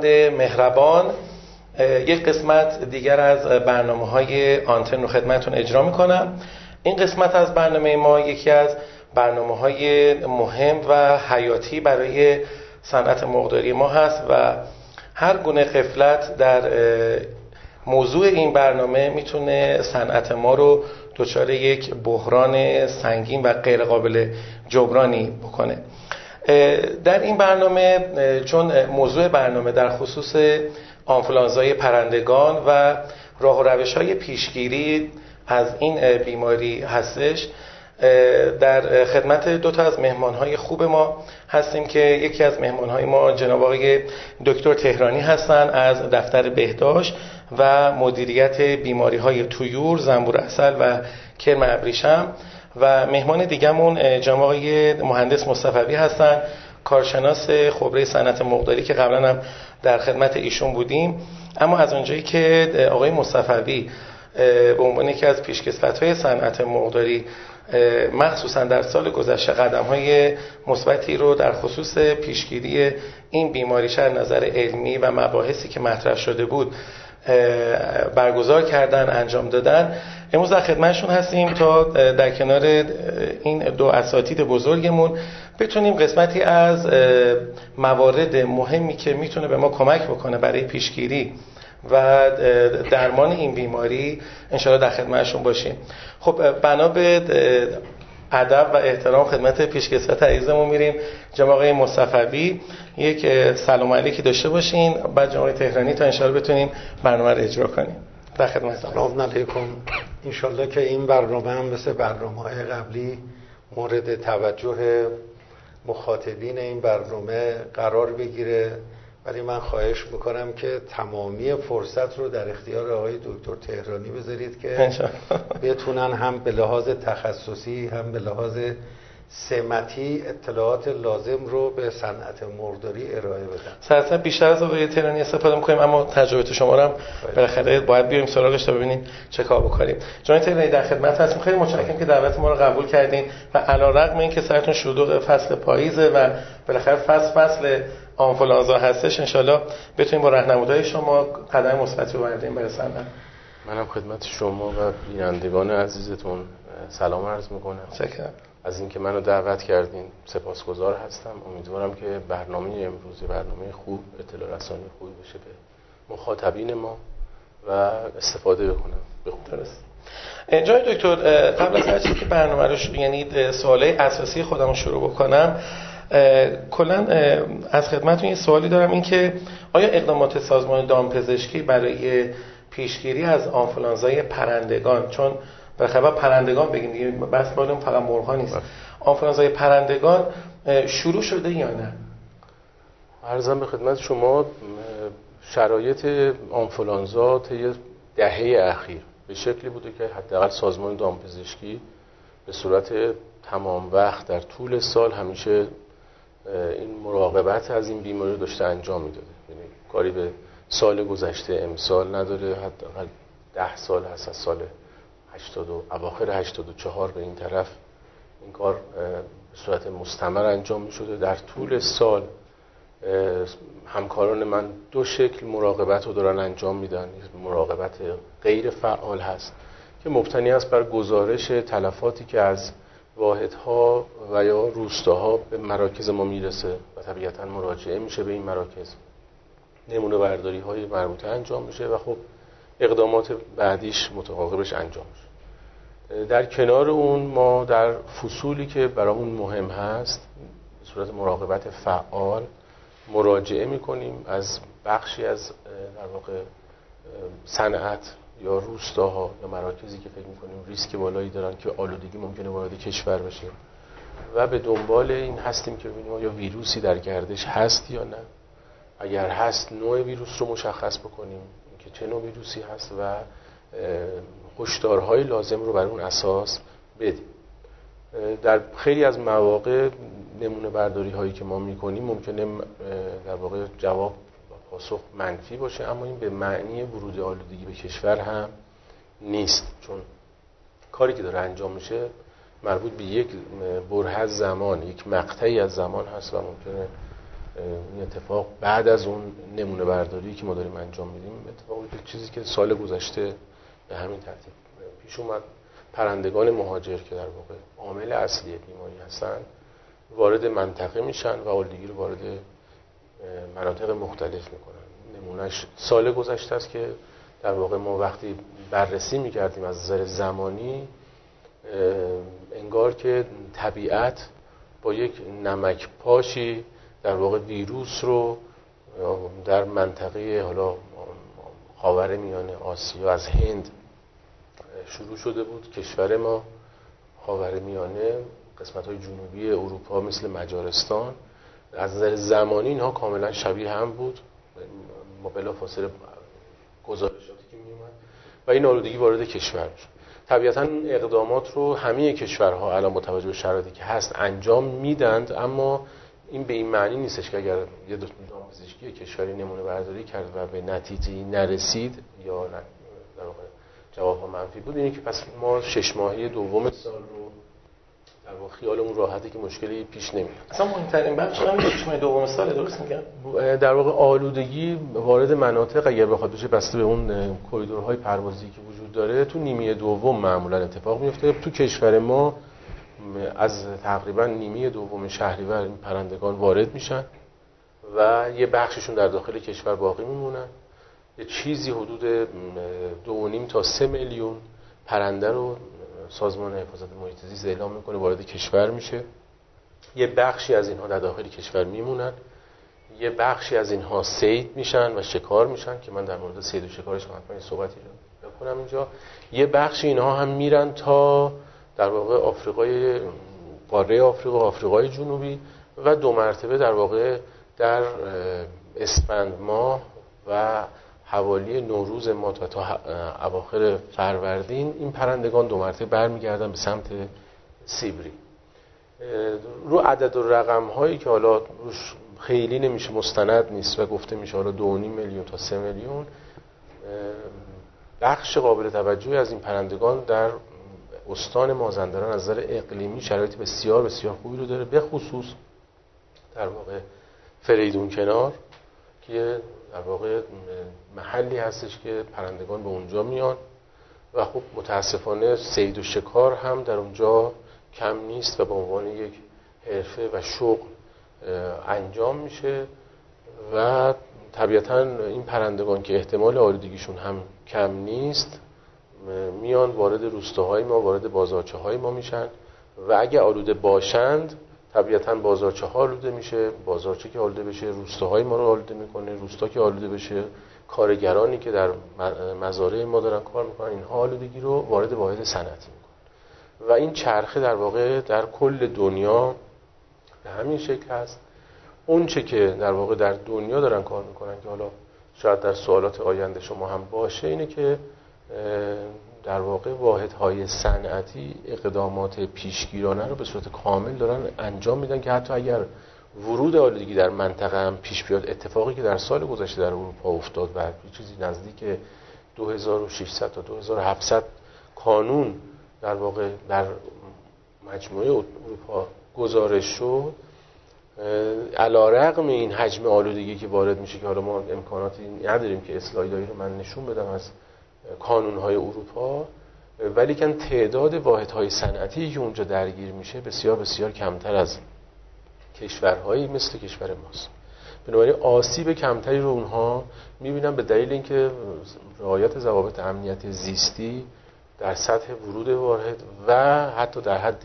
خداوند مهربان یک قسمت دیگر از برنامه های آنتن رو خدمتون اجرا می‌کنم. این قسمت از برنامه ما یکی از برنامه های مهم و حیاتی برای صنعت مقداری ما هست و هر گونه قفلت در موضوع این برنامه می‌تونه صنعت ما رو دچار یک بحران سنگین و غیرقابل جبرانی بکنه. در این برنامه چون موضوع برنامه در خصوص آنفلانزای پرندگان و راه و روش های پیشگیری از این بیماری هستش در خدمت دو تا از مهمان خوب ما هستیم که یکی از مهمان ما جناب آقای دکتر تهرانی هستند از دفتر بهداشت و مدیریت بیماری های تویور، زنبور اصل و کرم ابریشم. و مهمان دیگهمون جناب آقای مهندس مصطفی هستند کارشناس خبره صنعت مقداری که قبلا هم در خدمت ایشون بودیم. اما از اونجایی که آقای مصطفی به عنوان یکی از پیشکسوت های صنعت مقداری مخصوصا در سال گذشته قدم های مثبتی رو در خصوص پیشگیری این بیماری از نظر علمی و مباحثی که مطرح شده بود برگزار کردن انجام دادن. امروز در خدمتشون هستیم تا در کنار این دو اساتید بزرگمون بتونیم قسمتی از موارد مهمی که می‌تونه به ما کمک بکنه برای پیشگیری و درمان این بیماری انشاءالله در خدمتشون باشیم. خب بنا به ادب و احترام خدمت پیشکسوت عزیزمون میریم. جناب آقای مصطفی یک سلام علیکی داشته باشین. بعد جناب تهرانی تا انشاءالله بتونیم برنامه رو اجرا کنیم. در خدمت سلام علیکم. انشالله که این برنامه هم مثل برنامه قبلی مورد توجه مخاطبین این برنامه قرار بگیره. ولی من خواهش می‌کنم که تمامی فرصت رو در اختیار آقای دکتر تهرانی بذارید که بتونن هم به لحاظ تخصصی هم به لحاظ سمتی اطلاعات لازم رو به صنعت مرداری ارائه بدن. سرسا بیشتر از آقای تهرانی استفاده می‌کنیم اما تجربه شما رو هم بالاخره باید بیاریم سراغش تا ببینیم چه کار بکنیم. جناب تهرانی در خدمت هستیم خیلی متشکرم که دعوت ما رو قبول کردین و علیرغم اینکه سرتون شلوغ فصل پاییزه و بالاخره فصل فصل آنفولانزا هستش انشالله بتونیم با راهنمودهای شما قدم مثبتی رو برداریم برای صنعت منم خدمت شما و بینندگان عزیزتون سلام عرض می‌کنم. شکرم از اینکه منو دعوت کردین سپاسگزار هستم. امیدوارم که برنامه امروز برنامه خوب اطلاع رسانی خوبی بشه به مخاطبین ما و استفاده بکنم. درست. جای دکتر قبل از که برنامه رو یعنی سواله اساسی خودم شروع بکنم کلا از خدمتتون یه سوالی دارم. این که آیا اقدامات سازمان دامپزشکی برای پیشگیری از آنفولانزای پرندگان چون به خبر پرندگان بگیم دیگه بس بالون فقط مرغ نیست. بله. آنفولانزای پرندگان شروع شده یا نه؟ عرضم به خدمت شما شرایط آنفولانزا طی دهه اخیر به شکلی بوده که حداقل سازمان دامپزشکی به صورت تمام وقت در طول سال همیشه این مراقبت از این بیماری داشته انجام می‌داده. یعنی کاری به سال گذشته امسال نداره حداقل ده سال هست از سال 80 و اواخر 84 به این طرف این کار به صورت مستمر انجام می شده در طول سال همکاران من دو شکل مراقبت رو دارن انجام میدن. مراقبت غیر فعال هست که مبتنی است بر گزارش تلفاتی که از واحدها و یا روستاها به مراکز ما می‌رسه و طبیعتا مراجعه میشه به این مراکز. نمونه برداری های مربوطه انجام میشه و خب اقدامات بعدیش متقاقبش انجام میشه. در کنار اون ما در فصولی که برامون مهم هست به صورت مراقبت فعال مراجعه می‌کنیم از بخشی از در واقع صنعت یا روستاها یا مراکزی که فکر می‌کنیم ریسک بالایی دارن که آلودگی ممکنه وارد کشور بشه. و به دنبال این هستیم که ببینیم آیا ویروسی در گردش هست یا نه. اگر هست نوع ویروس رو مشخص بکنیم. که چه نوع ویروسی هست و هشدارهای لازم رو بر اون اساس بدیم. در خیلی از مواقع نمونه برداری هایی که ما می‌کنیم ممکنه در واقع جواب پاسخ منفی باشه اما این به معنی ورود آلودگی به کشور هم نیست. چون کاری که داره انجام میشه مربوط به یک بره زمان یک مقطعی از زمان هست و ممکنه این اتفاق بعد از اون نمونه برداری که ما داریم انجام میدیم اتفاق چیزی که سال گذشته به همین ترتیب پیش اومد. پرندگان مهاجر که در واقع عامل اصلی بیماری هستن وارد منطقه میشن و آلودگی رو وارد مناطق مختلف می‌کنن. نمونهش سال گذشته است که در واقع ما وقتی بررسی می‌کردیم از نظر زمانی انگار که طبیعت با یک نمک پاشی در واقع ویروس رو در منطقه حالا خاور میانه آسیا از هند شروع شده بود. کشور ما خاور میانه قسمت های جنوبی اروپا مثل مجارستان از نظر زمانی اینها کاملا شبیه هم بود. ما بلا فاصله گزارشاتی که میومد و این آلودگی وارد کشور میشه طبیعتا اقدامات رو همه کشورها الان با توجه به شرایطی که هست انجام میدند اما این به این معنی نیستش که اگر یه پزشکی کشوری نمونه برداری کرد و به نتیجه نرسید یا در واقع جواب منفی بود. اینه که پس ما شش ماهی دوم سال رو در واقع خیالمون راحته که مشکلی پیش نمیاد. اصلا مهمترین بخش شش ماه دوم سال درست میگم. در واقع آلودگی وارد مناطق اگر بخواد بشه بسته به اون کریدورهای پروازی که وجود داره تو نیمه دوم معمولا اتفاق میفته تو کشور ما از تقریبا نیمه دوم شهریور این پرندگان وارد میشن و یه بخششون در داخل کشور باقی میمونن. یه چیزی حدود دو نیم تا سه میلیون پرنده رو سازمان حفاظت محیط زیست اعلام می‌کنه وارد کشور میشه. یه بخشی از اینها در داخل کشور میمونن. یه بخشی از اینها سید میشن و شکار میشن که من در مورد سید و شکارش حتما صحبتی رو بکنم اینجا. یه بخشی اینها هم میرن تا در واقع آفریقای قاره آفریقا آفریقای جنوبی و دو مرتبه در واقع در اسفند ماه و حوالی نوروز ما تا تا اواخر فروردین این پرندگان دو مرتبه برمیگردن به سمت سیبری. رو عدد و رقم هایی که حالا روش خیلی نمیشه مستند نیست و گفته میشه حالا دو میلیون تا سه میلیون بخش قابل توجهی از این پرندگان در استان مازندران از نظر اقلیمی شرایط بسیار بسیار خوبی رو داره به خصوص در واقع فریدون کنار که در واقع محلی هستش که پرندگان به اونجا میان و خب متاسفانه سید و شکار هم در اونجا کم نیست و به عنوان یک حرفه و شغل انجام میشه و طبیعتا این پرندگان که احتمال آلودگیشون هم کم نیست میان وارد روستاهای ما وارد بازارچه های ما میشن و اگه آلوده باشند طبیعتا بازارچه ها آلوده میشه بازارچه که آلوده بشه روستاهای ما رو آلوده می‌کنه روستا که آلوده بشه کارگرانی که در مزارع ما دارن کار می‌کنن اینها آلودگی رو وارد واحد صنعتی می‌کنن. و این چرخه در واقع در کل دنیا به همین شکل هست. اون چه که در واقع در دنیا دارن کار می‌کنن که حالا شاید در سوالات آینده شما هم باشه اینه که در واقع واحدهای صنعتی اقدامات پیشگیرانه رو به صورت کامل دارن انجام میدن که حتی اگر ورود آلودگی در منطقه هم پیش بیاد اتفاقی که در سال گذشته در اروپا افتاد و چیزی نزدیک 2600 تا 2700 کانون در واقع در مجموعه اروپا گزارش شد علا رقم این حجم آلودگی که وارد میشه که حالا ما امکاناتی نداریم که اسلایدایی رو من نشون بدم از های اروپا ولی کن تعداد واحدهای صنعتی که اونجا درگیر میشه بسیار بسیار کمتر از کشورهایی مثل کشور ماست. بنابراین آسیب کمتری رو اونها می‌بینن به دلیل اینکه رعایت ضوابط امنیتی زیستی در سطح ورود واحد و حتی در حد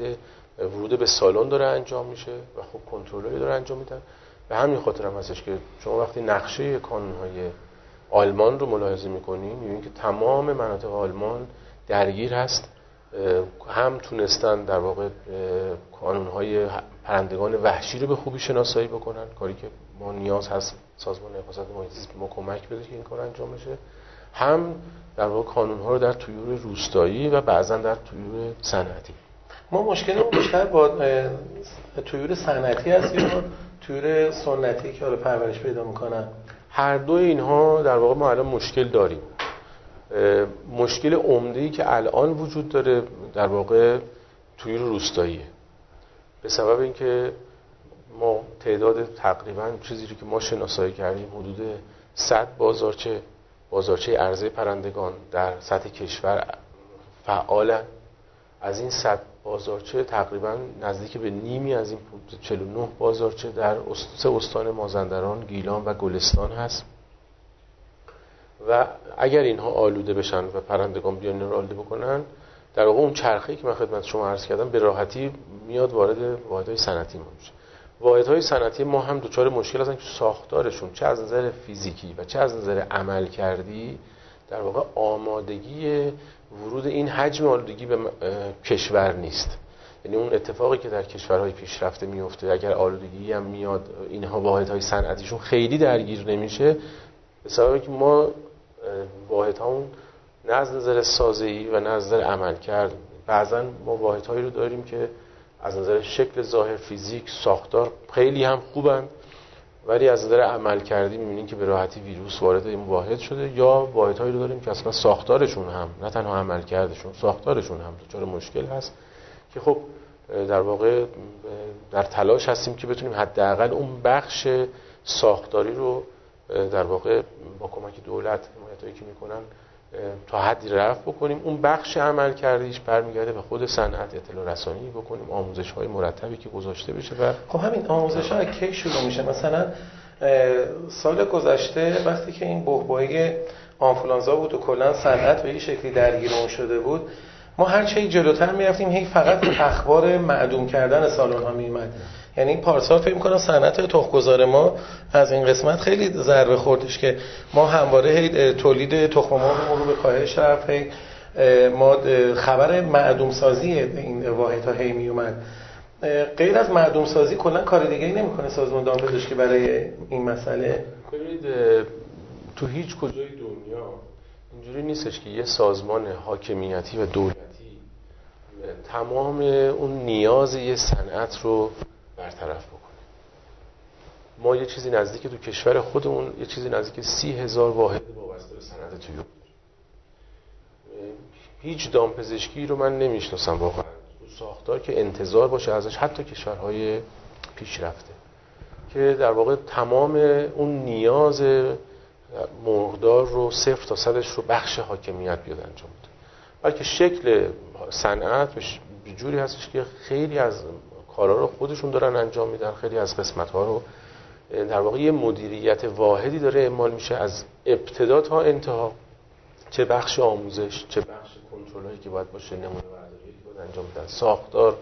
ورود به سالن داره انجام میشه و خب کنترلی داره انجام میدن. به همین خاطر هم هستش که شما وقتی نقشه های آلمان رو ملاحظه می‌کنیم می‌بینیم که تمام مناطق آلمان درگیر هست هم تونستن در واقع های پرندگان وحشی رو به خوبی شناسایی بکنن کاری که ما نیاز هست سازمان حفاظت محیط ما کمک بده که این کار انجام بشه هم در واقع ها رو در طیور روستایی و بعضا در طیور صنعتی. ما مشکل بیشتر با طیور صنعتی هست یا طیور سنتی که حالا پرورش پیدا می‌کنن. هر دو اینها در واقع ما الان مشکل داریم. مشکل عمده که الان وجود داره در واقع توی روستاییه. به سبب اینکه ما تعداد تقریبا چیزی رو که ما شناسایی کردیم حدود 100 بازارچه بازارچه ارزه پرندگان در سطح کشور فعالن. از این 100 بازارچه تقریبا نزدیک به نیمی از این 49 بازارچه در سه استان مازندران، گیلان و گلستان هست. و اگر اینها آلوده بشن و پرندگان بیان رو آلوده بکنن در واقع اون چرخه که من خدمت شما عرض کردم به راحتی میاد وارد واحدهای صنعتی ما میشه. واحدهای صنعتی ما هم دچار مشکل هستن که ساختارشون چه از نظر فیزیکی و چه از نظر عمل کردی در واقع آمادگی ورود این حجم آلودگی به کشور نیست. یعنی اون اتفاقی که در کشورهای پیشرفته میفته اگر آلودگی هم میاد اینها واحدهای صنعتیشون خیلی درگیر نمیشه. به سبب که ما واحد اون نه از نظر سازه‌ای و نه از نظر عمل کرد. بعضا ما واحدهایی رو داریم که از نظر شکل ظاهر فیزیک ساختار خیلی هم خوبند ولی از نظر عمل کردی می‌بینیم که به راحتی ویروس وارد این واحد شده یا واحدهایی رو داریم که اصلا ساختارشون هم نه تنها عمل کردشون ساختارشون هم دچار مشکل هست که خب در واقع در تلاش هستیم که بتونیم حداقل اون بخش ساختاری رو در واقع با کمک دولت حمایتایی که می‌کنن تا حدی رفت بکنیم. اون بخش عمل کردیش برمیگرده به خود صنعت اطلاع رسانی بکنیم آموزش های مرتبی که گذاشته بشه و خب همین آموزش ها کی شروع میشه؟ مثلا سال گذشته وقتی که این بحبایی آنفولانزا بود و کلا صنعت به این شکلی درگیر اون شده بود ما هر چه جلوتر می‌رفتیم هی فقط اخبار معدوم کردن سالن ها میومد یعنی پارسال فکر می‌کنم صنعت تخمگذار ما از این قسمت خیلی ضربه خوردش که ما همواره تولید تخم مرغ رو به کاهش رفت ما خبر معدوم سازی این واحد ها هی می اومد غیر از معدوم سازی کلا کار دیگه ای نمی‌کنه سازمان دامپزشکی برای این مسئله. تو هیچ کجای دنیا اینجوری نیستش که یه سازمان حاکمیتی و دولتی تمام اون نیاز یه صنعت رو برطرف بکنه. ما یه چیزی نزدیک تو کشور خودمون یه چیزی نزدیک سی هزار واحد وابسته به صنعت تویو هیچ دامپزشکی رو من نمی‌شناسم واقعا. ساختار که انتظار باشه ازش حتی کشورهای پیشرفته. که در واقع تمام اون نیاز مرغدار رو صفر تا صدش رو بخش حاکمیت بیاد انجام بده. بلکه شکل صنعت جوری هستش که خیلی از کارا رو خودشون دارن انجام میدن. خیلی از قسمت ها رو در واقع یه مدیریت واحدی داره اعمال میشه از ابتدا تا انتها. چه بخش آموزش چه بخش کنترل که باید باشه نمونه برداری که انجام بدن ساختار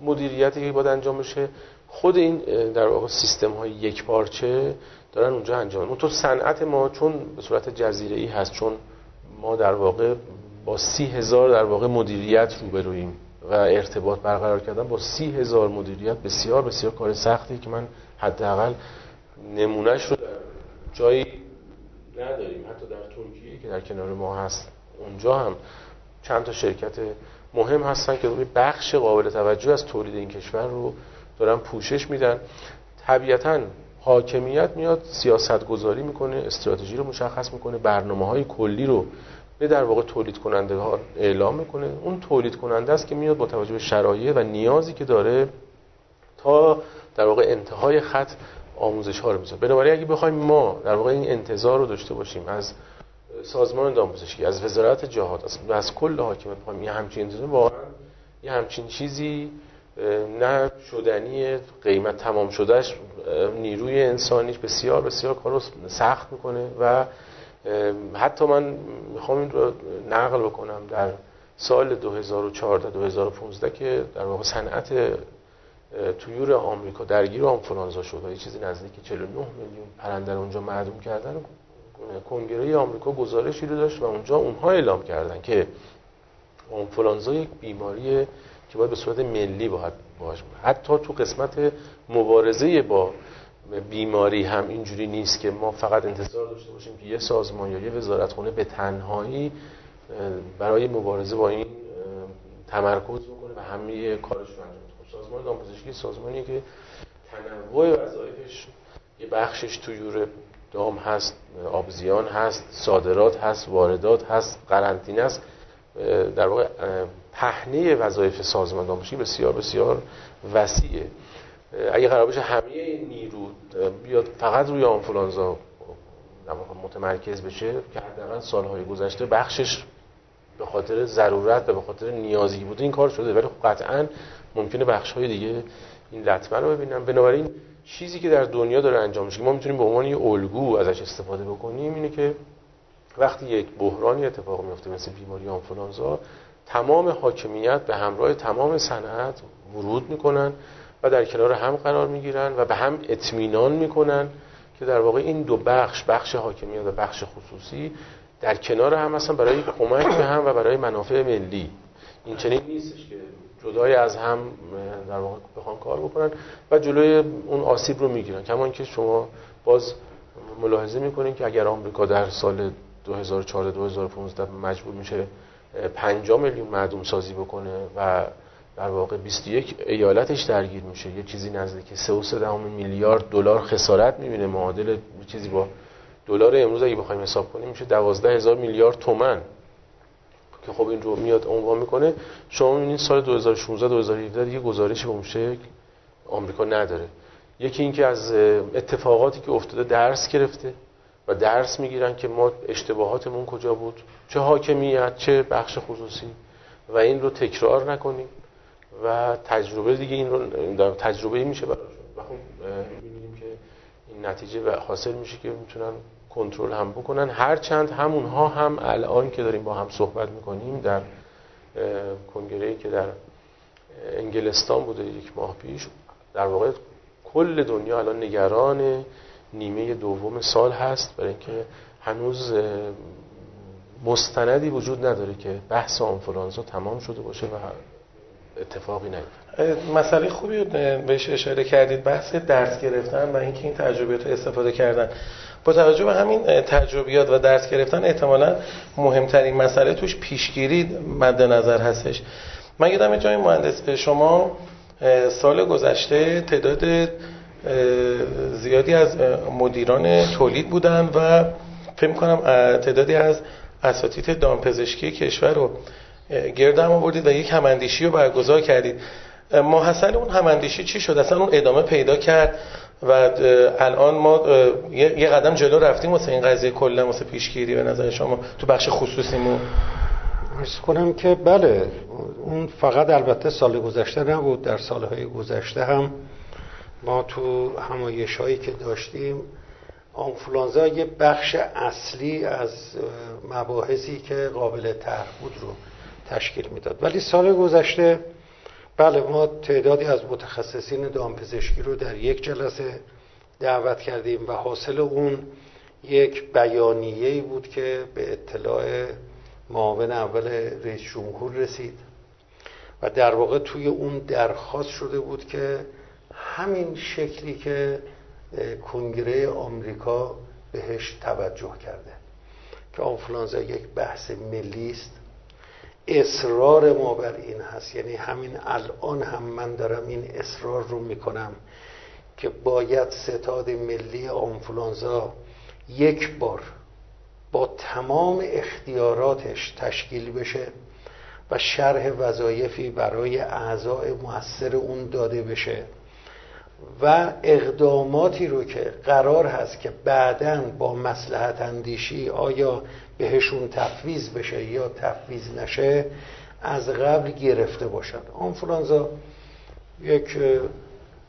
مدیریتی که باید انجام بشه. خود این در واقع سیستم های یک پارچه دارن اونجا انجام. اون تو صنعت ما چون به صورت جزیره ای هست چون ما در واقع با سی هزار در واقع مدیریت روبرویم و ارتباط برقرار کردن با سی هزار مدیریت بسیار بسیار کار سختی که من حداقل نمونهش رو در جایی نداریم. حتی در ترکیه که در کنار ما هست اونجا هم چند تا شرکت مهم هستن که روی بخش قابل توجه از تولید این کشور رو دارن پوشش میدن. طبیعتا حاکمیت میاد سیاست گذاری می‌کنه استراتژی رو مشخص می‌کنه برنامه های کلی رو به در واقع تولید کننده ها اعلام می‌کنه. اون تولید کننده است که میاد با توجه به شرایط و نیازی که داره تا در واقع انتهای خط آموزش ها رو می‌ذاره. بنابراین اگه بخوایم ما در واقع این انتظار رو داشته باشیم از سازمان دامپزشکی از وزارت جهاد از, از کل حاکمیت بخوایم یه همچین انتظار واقعا یه همچین چیزی نه شدنی قیمت تمام شدهش نیروی انسانیش بسیار بسیار کارو سخت می‌کنه و حتی من می‌خوام این رو نقل بکنم در سال 2014 2015 که در واقع صنعت تویور آمریکا درگیر آنفولانزا شد و یه چیزی نزدیک 49 میلیون پرنده اونجا معدوم کردن کنگره آمریکا گزارشی رو داشت و اونجا اونها اعلام کردن که آنفولانزا یک بیماری که باید به صورت ملی باید باش حتی تو قسمت مبارزه با بیماری هم اینجوری نیست که ما فقط انتظار داشته باشیم که یه سازمان یا یه وزارتخونه به تنهایی برای مبارزه با این تمرکز بکنه و همه کارش رو انجام بده. خب سازمان دامپزشکی سازمانی که تنوع وظایفش یه بخشش تو یورپ دام هست آبزیان هست صادرات هست واردات هست قرنطینه است. در واقع پهنه وظایف سازمان دامپزشکی بسیار بسیار وسیعه. اگه قرار باشه همه نیرو بیاد فقط روی آنفولانزا متمرکز بشه که حداقل سالهای گذشته بخشش به خاطر ضرورت و به خاطر نیازی بوده این کار شده. ولی خب قطعا ممکنه بخش های دیگه این لطمه رو ببینم. بنابراین چیزی که در دنیا داره انجام میشه ما می‌تونیم به عنوان یه الگو ازش استفاده بکنیم اینه که وقتی یک بحرانی اتفاق میفته مثل بیماری آنفولانزا تمام حاکمیت به همراه تمام صنعت ورود می‌کنن. و در کنار هم قرار می‌گیرن و به هم اطمینان می‌کنن که در واقع این دو بخش بخش حاکمیت و بخش خصوصی در کنار هم هستن برای کمک به هم و برای منافع ملی. این چنین نیستش که جدای از هم در واقع بخوان کار بکنن و جلوی اون آسیب رو می‌گیرن. کما اینکه شما باز ملاحظه می‌کنین که اگر آمریکا در سال 2004 2015 مجبور میشه 5 میلیون معدوم سازی بکنه و در واقع 21 ایالتش درگیر میشه. یه چیزی نزدیک 3.3 میلیارد دلار خسارت می‌بینه. معادل چیزی با دلار امروز اگه بخوایم حساب کنیم میشه 12 هزار میلیارد تومن که خب این رو میاد عنوان می‌کنه. شما می‌بینید سال 2016 2017 دیگه گزارشی به اون شکل آمریکا نداره. یکی اینکه از اتفاقاتی که افتاده درس گرفته و درس می‌گیرن که ما اشتباهاتمون کجا بود چه حاکمیت چه بخش خصوصی. و این رو تکرار نکنیم. و تجربه دیگه این رو تجربه میشه براشون و خب که این نتیجه حاصل میشه که می‌تونن کنترل هم بکنن. هرچند همونها هم الان که داریم با هم صحبت می‌کنیم در کنگره که در انگلستان بوده یک ماه پیش در واقع کل دنیا الان نگران نیمه دوم سال هست. برای اینکه هنوز مستندی وجود نداره که بحث آنفولانزا تمام شده باشه و اتفاقی نیفتاد. مسئله خوبی بهش اشاره کردید بحث درس گرفتن و اینکه این تجربیات رو استفاده کردن. با توجه به همین تجربیات و درس گرفتن احتمالا مهمترین مسئله توش پیشگیری مد نظر هستش. من یادم جای مهندس شما سال گذشته تعداد زیادی از مدیران تولید بودن و فکر کنم تعدادی از اساتید دامپزشکی کشور رو گردم آوردید و یک هماندیشی رو برگزار کردید. ماحصل اون هماندیشی چی شد؟ اصلا اون ادامه پیدا کرد و الان ما یه قدم جلو رفتیم واسه این قضیه کلا واسه پیشگیری به نظر شما تو بخش خصوصیمون. ارز کنم که بله اون فقط البته سال گذشته نبود در سالهای گذشته هم ما تو همایش هایی که داشتیم آنفولانزا یه بخش اصلی از مباحثی که قابل طرح بود رو تشکیل می‌داد. ولی سال گذشته بله ما تعدادی از متخصصین دامپزشکی رو در یک جلسه دعوت کردیم و حاصل اون یک بیانیه‌ای بود که به اطلاع معاون اول رئیس جمهور رسید و در واقع توی اون درخواست شده بود که همین شکلی که کنگره آمریکا بهش توجه کرده که آنفلانزا یک بحث ملی است. اصرار ما بر این هست. یعنی همین الان هم من دارم این اصرار رو می‌کنم که باید ستاد ملی آنفولانزا یک بار با تمام اختیاراتش تشکیل بشه و شرح وظایفی برای اعضای موثر اون داده بشه و اقداماتی رو که قرار هست که بعدا با مسلحت اندیشی آیا بهشون تفویض بشه یا تفویض نشه از قبل گرفته باشن. آنفولانزا یک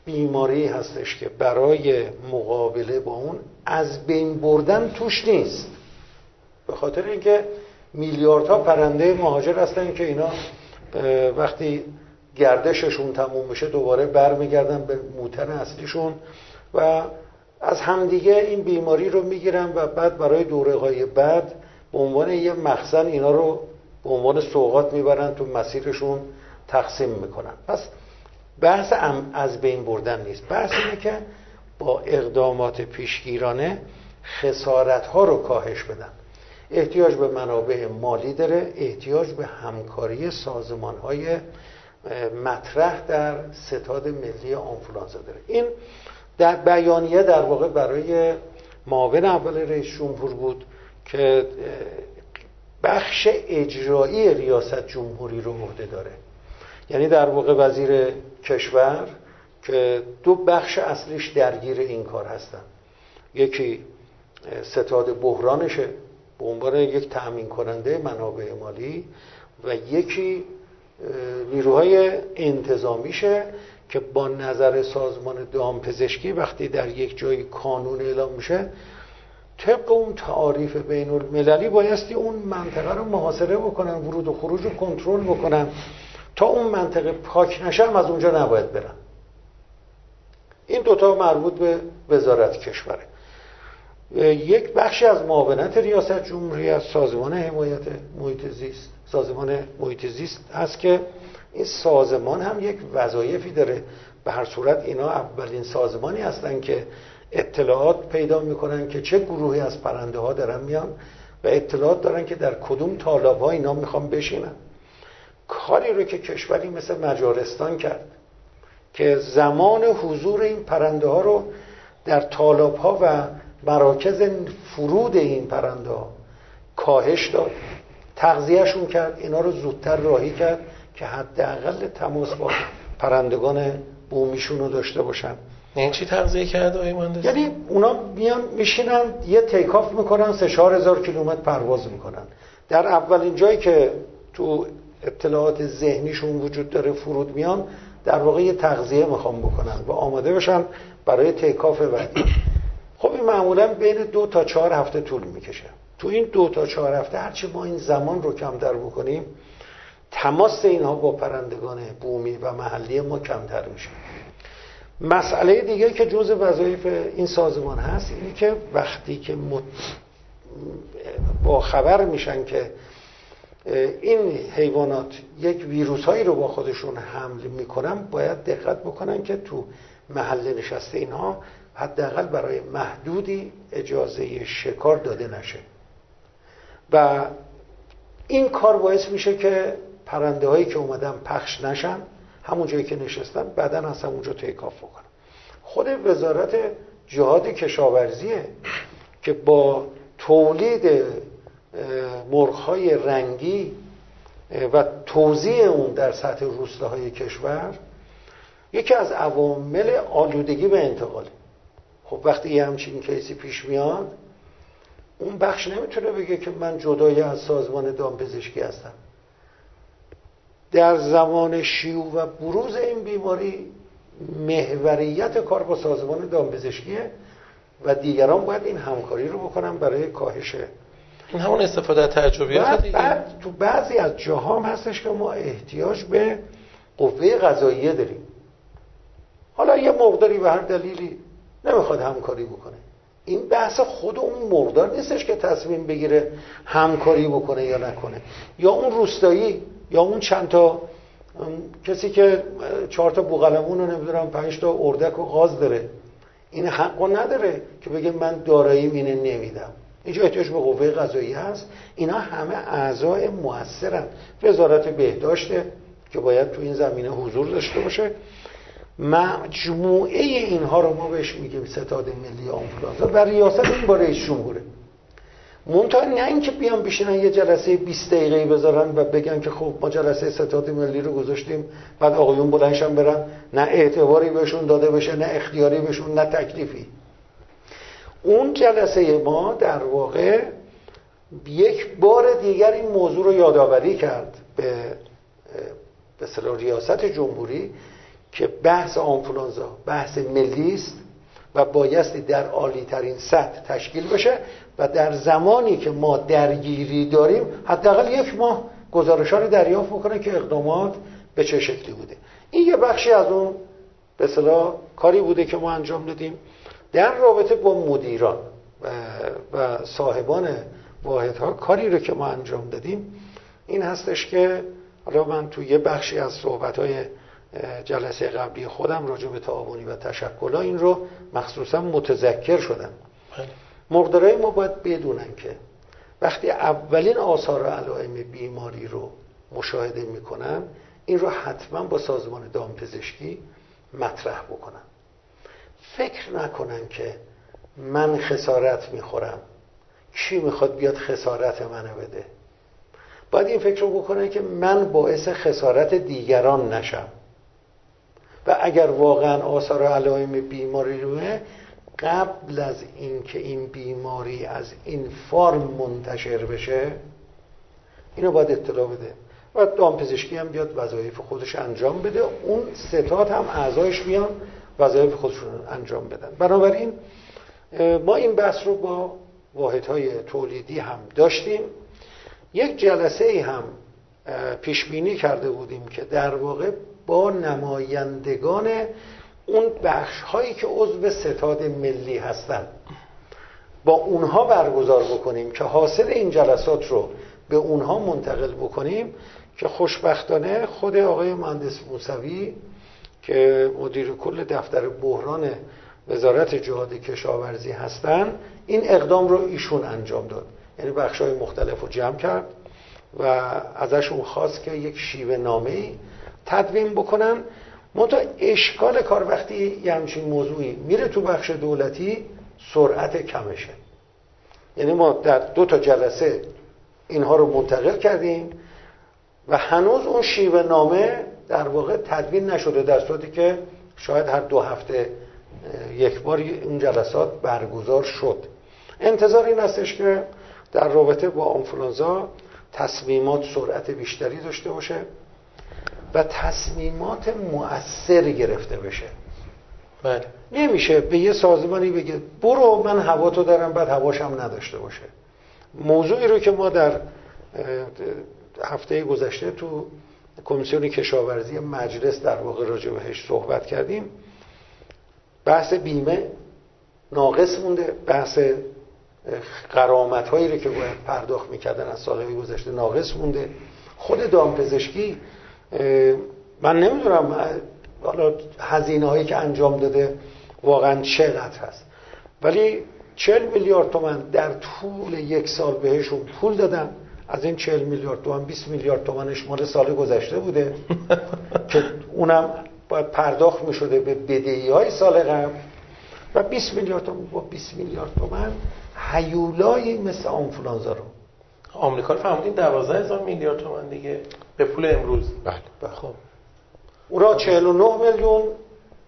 بیماری هستش که برای مقابله با اون از بین بردن توش نیست. به خاطر اینکه میلیاردها پرنده مهاجر هستن که اینا وقتی گردششون تموم بشه دوباره برمیگردن به موتن اصلیشون و از همدیگه این بیماری رو می‌گیرن و بعد برای دوره های بعد به عنوان یه مخزن اینا رو به عنوان سوقات می‌برن تو مسیرشون تقسیم می‌کنن. پس بحث از بین بردن نیست. بحث اینه که با اقدامات پیشگیرانه خسارت ها رو کاهش بدن. احتیاج به منابع مالی داره احتیاج به همکاری سازمان های مطرح در ستاد ملی آنفولانزا داره. این در بیانیه در واقع برای معاون اول رئیس جمهور بود. که بخش اجرایی ریاست جمهوری رو عهده داره. یعنی در واقع وزیر کشور که دو بخش اصلیش درگیر این کار هستن. یکی ستاد بحرانشه به عنوان یک تأمین کننده منابع مالی و یکی نیروهای انتظامیشه که با نظر سازمان دامپزشکی وقتی در یک جایی کانون اعلام میشه طبق اون تعاریف بین المللی بایستی اون منطقه رو محاصره بکنن ورود و خروج رو کنترل بکنن. تا اون منطقه پاک نشه از اونجا نباید برن. این دوتا مربوط به وزارت کشوره. یک بخشی از معاونت ریاست جمهوری از سازمان حمایت محیط زیست. سازمان محیط زیست هست که این سازمان هم یک وظایفی داره. به هر صورت اینا اولین سازمانی هستن که اطلاعات پیدا می‌کنن که چه گروهی از پرنده ها دارن میان و اطلاعات دارن که در کدوم طالاب ها اینا می‌خوان بشینن. کاری رو که کشوری مثل مجارستان کرد که زمان حضور این پرنده ها رو در طالاب ها و مراکز فرود این پرنده ها کاهش داد. تغذیهشون کرد اینا رو زودتر راهی کرد که حداقل تماس با پرندگان بومیشون رو داشته باشن. این چی تغذیه کرد آقای یعنی اونا میان میشینن یه تیکاف می‌کنن سه چهار هزار کیلومتر پرواز می‌کنن. در اولین جایی که تو اطلاعات ذهنیشون وجود داره فرود میان در واقع یه تغذیه می‌خوام بکنن و آماده بشن برای تیکاف بعدی. خب این معمولا بین دو تا چهار هفته طول می‌کشه. تو این دو تا چهار هفته هرچی ما این زمان رو کمتر بکنیم تماس اینها با پرندگان بومی و محلی ما کمتر میشه. مسئله دیگه که جز وظایف این سازمان هست اینه که وقتی که با خبر میشن که این حیوانات یک ویروس هایی رو با خودشون حمل می‌کنن باید دقت بکنن که تو محل نشسته اینها حداقل برای محدودی اجازه شکار داده نشه. و این کار باعث میشه که پرنده هایی که اومدن پخش نشن همون جایی که نشستن بعدا از همونجا تیکاف بکنن. خود وزارت جهاد کشاورزیه که با تولید مرغهای رنگی و توزیع اون در سطح روستاهای کشور یکی از عوامل آلودگی به انتقاله. خب وقتی یه همچین کیسی پیش میاد اون بخش نمی‌تونه بگه که من جدای از سازمان دامپزشکی هستم. در زمان شیوع و بروز این بیماری محوریت کار با سازمان دامپزشکیه و دیگران باید این همکاری رو بکنن برای کاهش این همون استفاده از تجربیات دیگه؟ بعد تو بعضی از جاهام هستش که ما احتیاج به قوه قضاییه داریم. حالا یه مقداری به هر دلیلی نمی‌خواد همکاری بکنه. این بحث خود اون مقدار نیستش که تصمیم بگیره همکاری بکنه یا نکنه. یا اون روستایی یا اون چند تا کسی که چهار تا بوغلمون رو نمی‌دونم پنج تا اردک و غاز داره. این حقو نداره که بگه من دارایی اینه نمیدم. اینجا احتیاج به قوه قضایی هست. اینا همه اعضای موثرن. وزارت بهداشته که باید تو این زمینه حضور داشته باشه. مجموعه اینها رو ما بهش میگیم ستاد ملی آنفولانزا و ریاست این با رئیس جمهوره منتها نه اینکه بیان بشینن یه جلسه 20 دقیقه بذارن و بگن که خب ما جلسه ستاد ملی رو گذاشتیم بعد آقایون بلنشن برن. نه اعتباری بهشون داده بشه نه اختیاری بهشون نه تکلیفی. اون جلسه ما در واقع یک بار دیگر این موضوع رو یادآوری کرد به به ریاست جمهوری که بحث آنفولانزا بحث ملی است. و بایستی در عالی ترین سطح تشکیل بشه و در زمانی که ما درگیری داریم حداقل یک ماه گزارش رو دریافت بکنه که اقدامات به چه شکلی بوده. این یه بخشی از اون به صلاح کاری بوده که ما انجام دادیم. در رابطه با مدیران و صاحبان واحدها کاری رو که ما انجام دادیم این هستش که حالا من تو یه بخشی از صحبت جلسه قبلی خودم راجع به تعاونی و تشکل این رو مخصوصا متذکر شدم. بله. مقدرای ما باید بدونن که وقتی اولین آثار و علائم بیماری رو مشاهده می‌کنن این رو حتما با سازمان دامپزشکی مطرح بکنن فکر نکنن که من خسارت می‌خورم. کی می‌خواد بیاد خسارت منو بده؟ باید این فکر رو بکنن که من باعث خسارت دیگران نشم. و اگر واقعا آثار علائم بیماری روه قبل از اینکه این بیماری از این فرم منتشر بشه اینو باید اطلاع بده. و دامپزشکی هم بیاد وظایف خودش انجام بده. اون ستات هم اعضایش میان وظایف خودشون انجام بدن. بنابراین ما این بحث رو با واحدهای تولیدی هم داشتیم. یک جلسه ای هم پیش بینی کرده بودیم که در واقع با نمایندگان اون بخش هایی که عضو ستاد ملی هستند با اونها برگزار بکنیم که حاصل این جلسات رو به اونها منتقل بکنیم که خوشبختانه خود آقای مهندس موسوی که مدیر کل دفتر بحران وزارت جهاد کشاورزی هستن این اقدام رو ایشون انجام داد. یعنی بخش های مختلف رو جمع کرد و ازشون خواست که یک شیوه نامه تدوین بکنن. منتها اشکال کار وقتی یه همچین موضوعی میره تو بخش دولتی سرعت کمشه. یعنی ما در دو تا جلسه اینها رو منتقل کردیم و هنوز اون شیوه نامه در واقع تدوین نشده در صورتی که شاید هر دو هفته یک بار اون جلسات برگزار شد. انتظار این هستش که در رابطه با آنفلانزا تصمیمات سرعت بیشتری داشته باشه. و تصمیمات مؤثر گرفته بشه. بله. نمیشه به یه سازمانی بگه برو من هوا تو دارم بعد هواشم نداشته باشه. موضوعی رو که ما در هفته گذشته تو کمیسیون کشاورزی مجلس در واقع راجع بهش صحبت کردیم بحث بیمه ناقص مونده. بحث قرامت هایی رو که باید پرداخت می‌کردن از سالهای گذشته ناقص مونده. خود دامپزشکی من نمی‌دونم حالا هزینه هایی که انجام داده واقعا چقدر هست. ولی 40 میلیارد تومن در طول یک سال بهشون پول دادم از این 40 میلیارد تومن 20 میلیارد تومنش مال سال گذشته بوده. که اونم باید پرداخت می شده به بدهی های سال قبل. و 20 میلیارد تومن با 20 میلیارد تومن هیولای مثل آنفلانزا رو. آمریکا رو فهمیدین 12 هزار میلیارد تومن دیگه به پول امروز. بله, بله. خب. او را 49 میلیون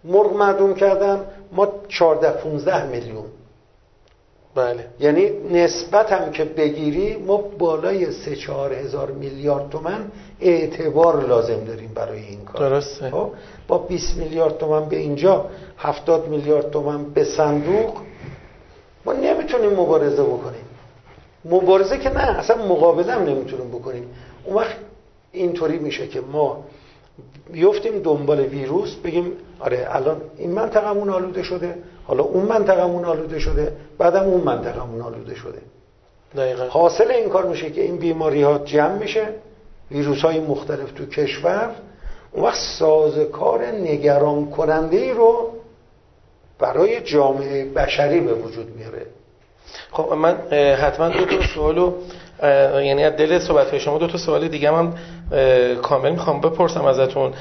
مرغ معدوم کردن ما 14 15 میلیون. بله. یعنی نسبت هم که بگیری ما بالای 3 4 هزار میلیارد تومن اعتبار لازم داریم برای این کار. درسته. خب با 20 میلیارد تومن به اینجا 70 میلیارد تومن به صندوق ما نمی‌تونیم مبارزه بکنیم. مبارزه که نه اصلا مقابله هم نمی‌تونیم بکنیم. اون وقت اینطوری میشه که ما بیفتیم دنبال ویروس بگیم آره الان این منطقمون آلوده شده حالا اون منطقمون آلوده شده بعدم اون منطقمون آلوده شده. دقیقا. حاصل این کار میشه که این بیماری ها جمع میشه ویروس های مختلف تو کشور. اون وقت سازکار نگران کننده ای رو برای جامعه بشری به وجود میاره. خب من حتما دو تا سوالو یعنی از دل صحبت شما دو تا سوال دیگه هم کامل می‌خوام بپرسم ازتون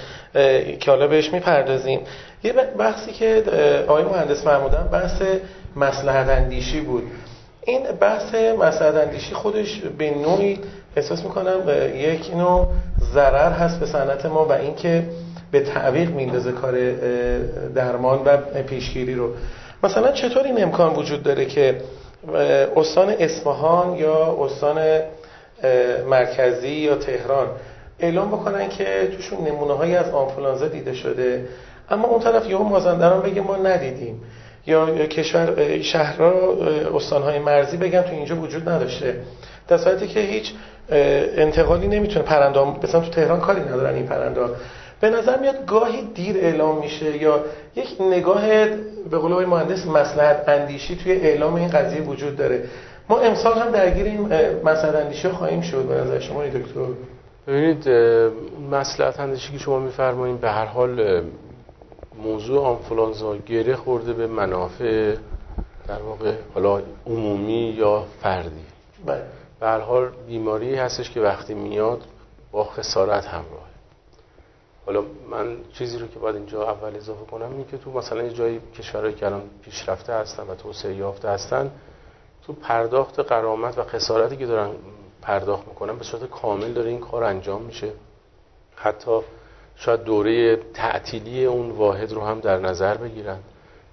که حالا بهش می‌پردازیم. یه بحثی که آقای مهندس فرمودن بحث مسلحت اندیشی بود. این بحث مسلحت اندیشی خودش به نوعی احساس می‌کنم یک نوع ضرر هست به صنعت ما و اینکه به تعویق میندازه کار درمان و پیشگیری رو. مثلا چطور این امکان وجود داره که استان اصفهان یا استان مرکزی یا تهران اعلام بکنن که توشون نمونه هایی از آنفولانزا دیده شده. اما اون طرف یهو مازندران بگه ما ندیدیم. یا کشور شهرها استانهای مرزی بگن تو اینجا وجود نداشته. در که هیچ انتقالی نمی‌تونه پرنده مثلا تو تهران کاری ندارن این پرنده. به نظر میاد گاهی دیر اعلام میشه یا یک نگاه به قول آقای مهندس مصلحت اندیشی توی اعلام این قضیه وجود داره. ما امسال هم درگیر این مصلحت اندیشی خواهیم شد. به نظر شما دکتر؟ ببینید مصلحت اندیشی که شما میفرمایید به هر حال موضوع آنفولانزا گره خورده به منافع در واقع حالا عمومی یا فردی. بله. به هر حال بیماری هستش که وقتی میاد با خسارت همراه. حالا من چیزی رو که باید اینجا اول اضافه کنم اینه که تو مثلا یه جایی کشورهایی که الان پیشرفته هستن و توسعه یافته هستن تو پرداخت قرامت و خسارتی که دارن پرداخت می‌کنن به صورت کامل داره این کار انجام میشه. حتی شاید دوره تعطیلی اون واحد رو هم در نظر بگیرن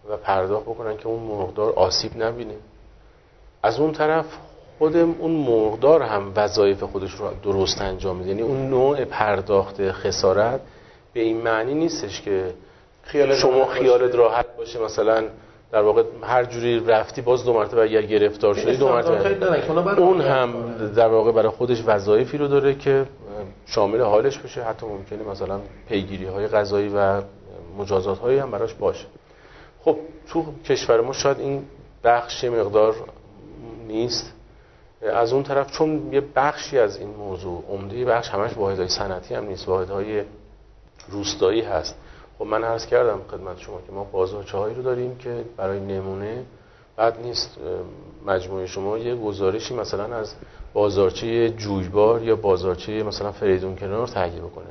و پرداخت بکنن که اون مرغدار آسیب نبینه. از اون طرف خود اون مرغدار هم وظایف خودش رو درست انجام میده. یعنی اون نوع پرداخت خسارت به این معنی نیستش که خیال شما خیالت راحت باشه مثلا در واقع هر جوری رفتی باز دو مرتبه اگر گرفتار شدی دو مرتبه. اون هم در واقع برای خودش وظایفی رو داره که شامل حالش بشه حتی ممکنه مثلا پیگیری های غذایی و مجازات هایی هم براش باشه. خب تو کشور ما شاید این بخش مقدار نیست. از اون طرف چون یه بخشی از این موضوع عمده بخش همش واحدهای صنعتی هم نیست واحدهای روستایی هست. خب من عرض کردم خدمت شما که ما بازارچه هایی رو داریم که برای نمونه بعد نیست. مجموعه شما یه گزارشی مثلا از بازارچه جویبار یا بازارچه مثلا فریدون کنار تهیه بکنه.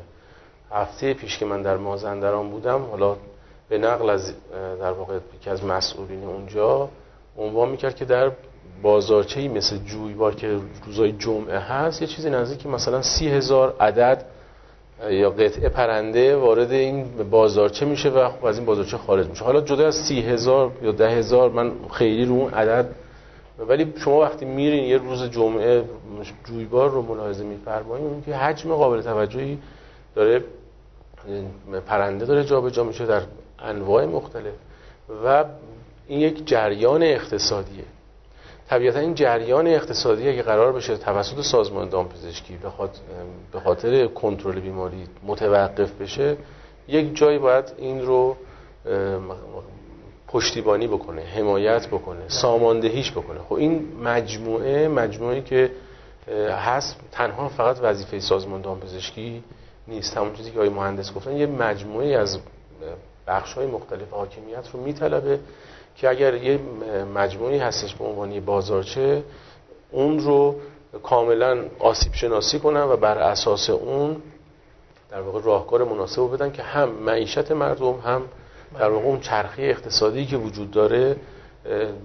هفته پیش که من در مازندران بودم حالا به نقل از در واقع یکی از مسئولین اونجا عنوان می‌کرد که در بازارچه مثل جویبار که روزای جمعه هست یه چیزی نزدیک مثلا سی هزار عدد یا قطعه پرنده وارد این بازارچه میشه و خب از این بازارچه خارج میشه. حالا جدا از سی هزار یا ده هزار من خیلی رو اون عدد ولی شما وقتی میرین یه روز جمعه جویبار رو ملاحظه میفرمایید که حجم قابل توجهی داره پرنده داره جابجا جا میشه در انواع مختلف و این یک جریان اقتصادیه. طبیعتا این جریان اقتصادی اگه قرار بشه توسط سازمان دامپزشکی به خاطر کنترل بیماری متوقف بشه یک جایی باید این رو پشتیبانی بکنه حمایت بکنه ساماندهیش بکنه. خب این مجموعه مجموعه که هست تنها فقط وظیفه سازمان دامپزشکی نیست. همون چیزی که آقای مهندس گفتن یه مجموعه از بخش های مختلف حاکمیت رو میطلبه که اگر یه مجموعی هستش به عنوان بازارچه اون رو کاملا آسیب شناسی کنن و بر اساس اون در واقع راهکار مناسب بدن که هم معیشت مردم هم در واقع اون چرخی اقتصادی که وجود داره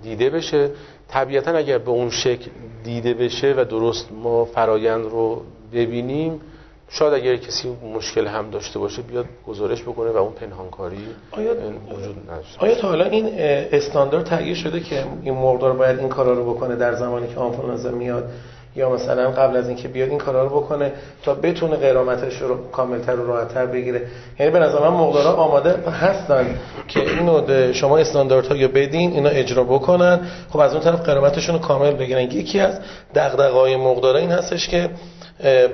دیده بشه. طبیعتا اگر به اون شکل دیده بشه و درست ما فرایند رو ببینیم شاید اگر کسی مشکل هم داشته باشه بیاد گزارش بکنه و اون پنهانکاری آیا وجود نداشته. آیا تا حالا این استاندارد تغییر شده که این مقدار باید این کارا رو بکنه در زمانی که آنفولانزا میاد؟ یا مثلا قبل از اینکه بیاد این کارا رو بکنه تا بتونه قرامتش رو کاملتر و راحتتر بگیره؟ یعنی به نظر من مقدارا آماده هستن که اینو شما استانداردها یا بدین اینا اجرا بکنن. خب از اون طرف قرامتشون رو کامل بگیرن. یکی از دغدغه‌های مقدارا این هستش که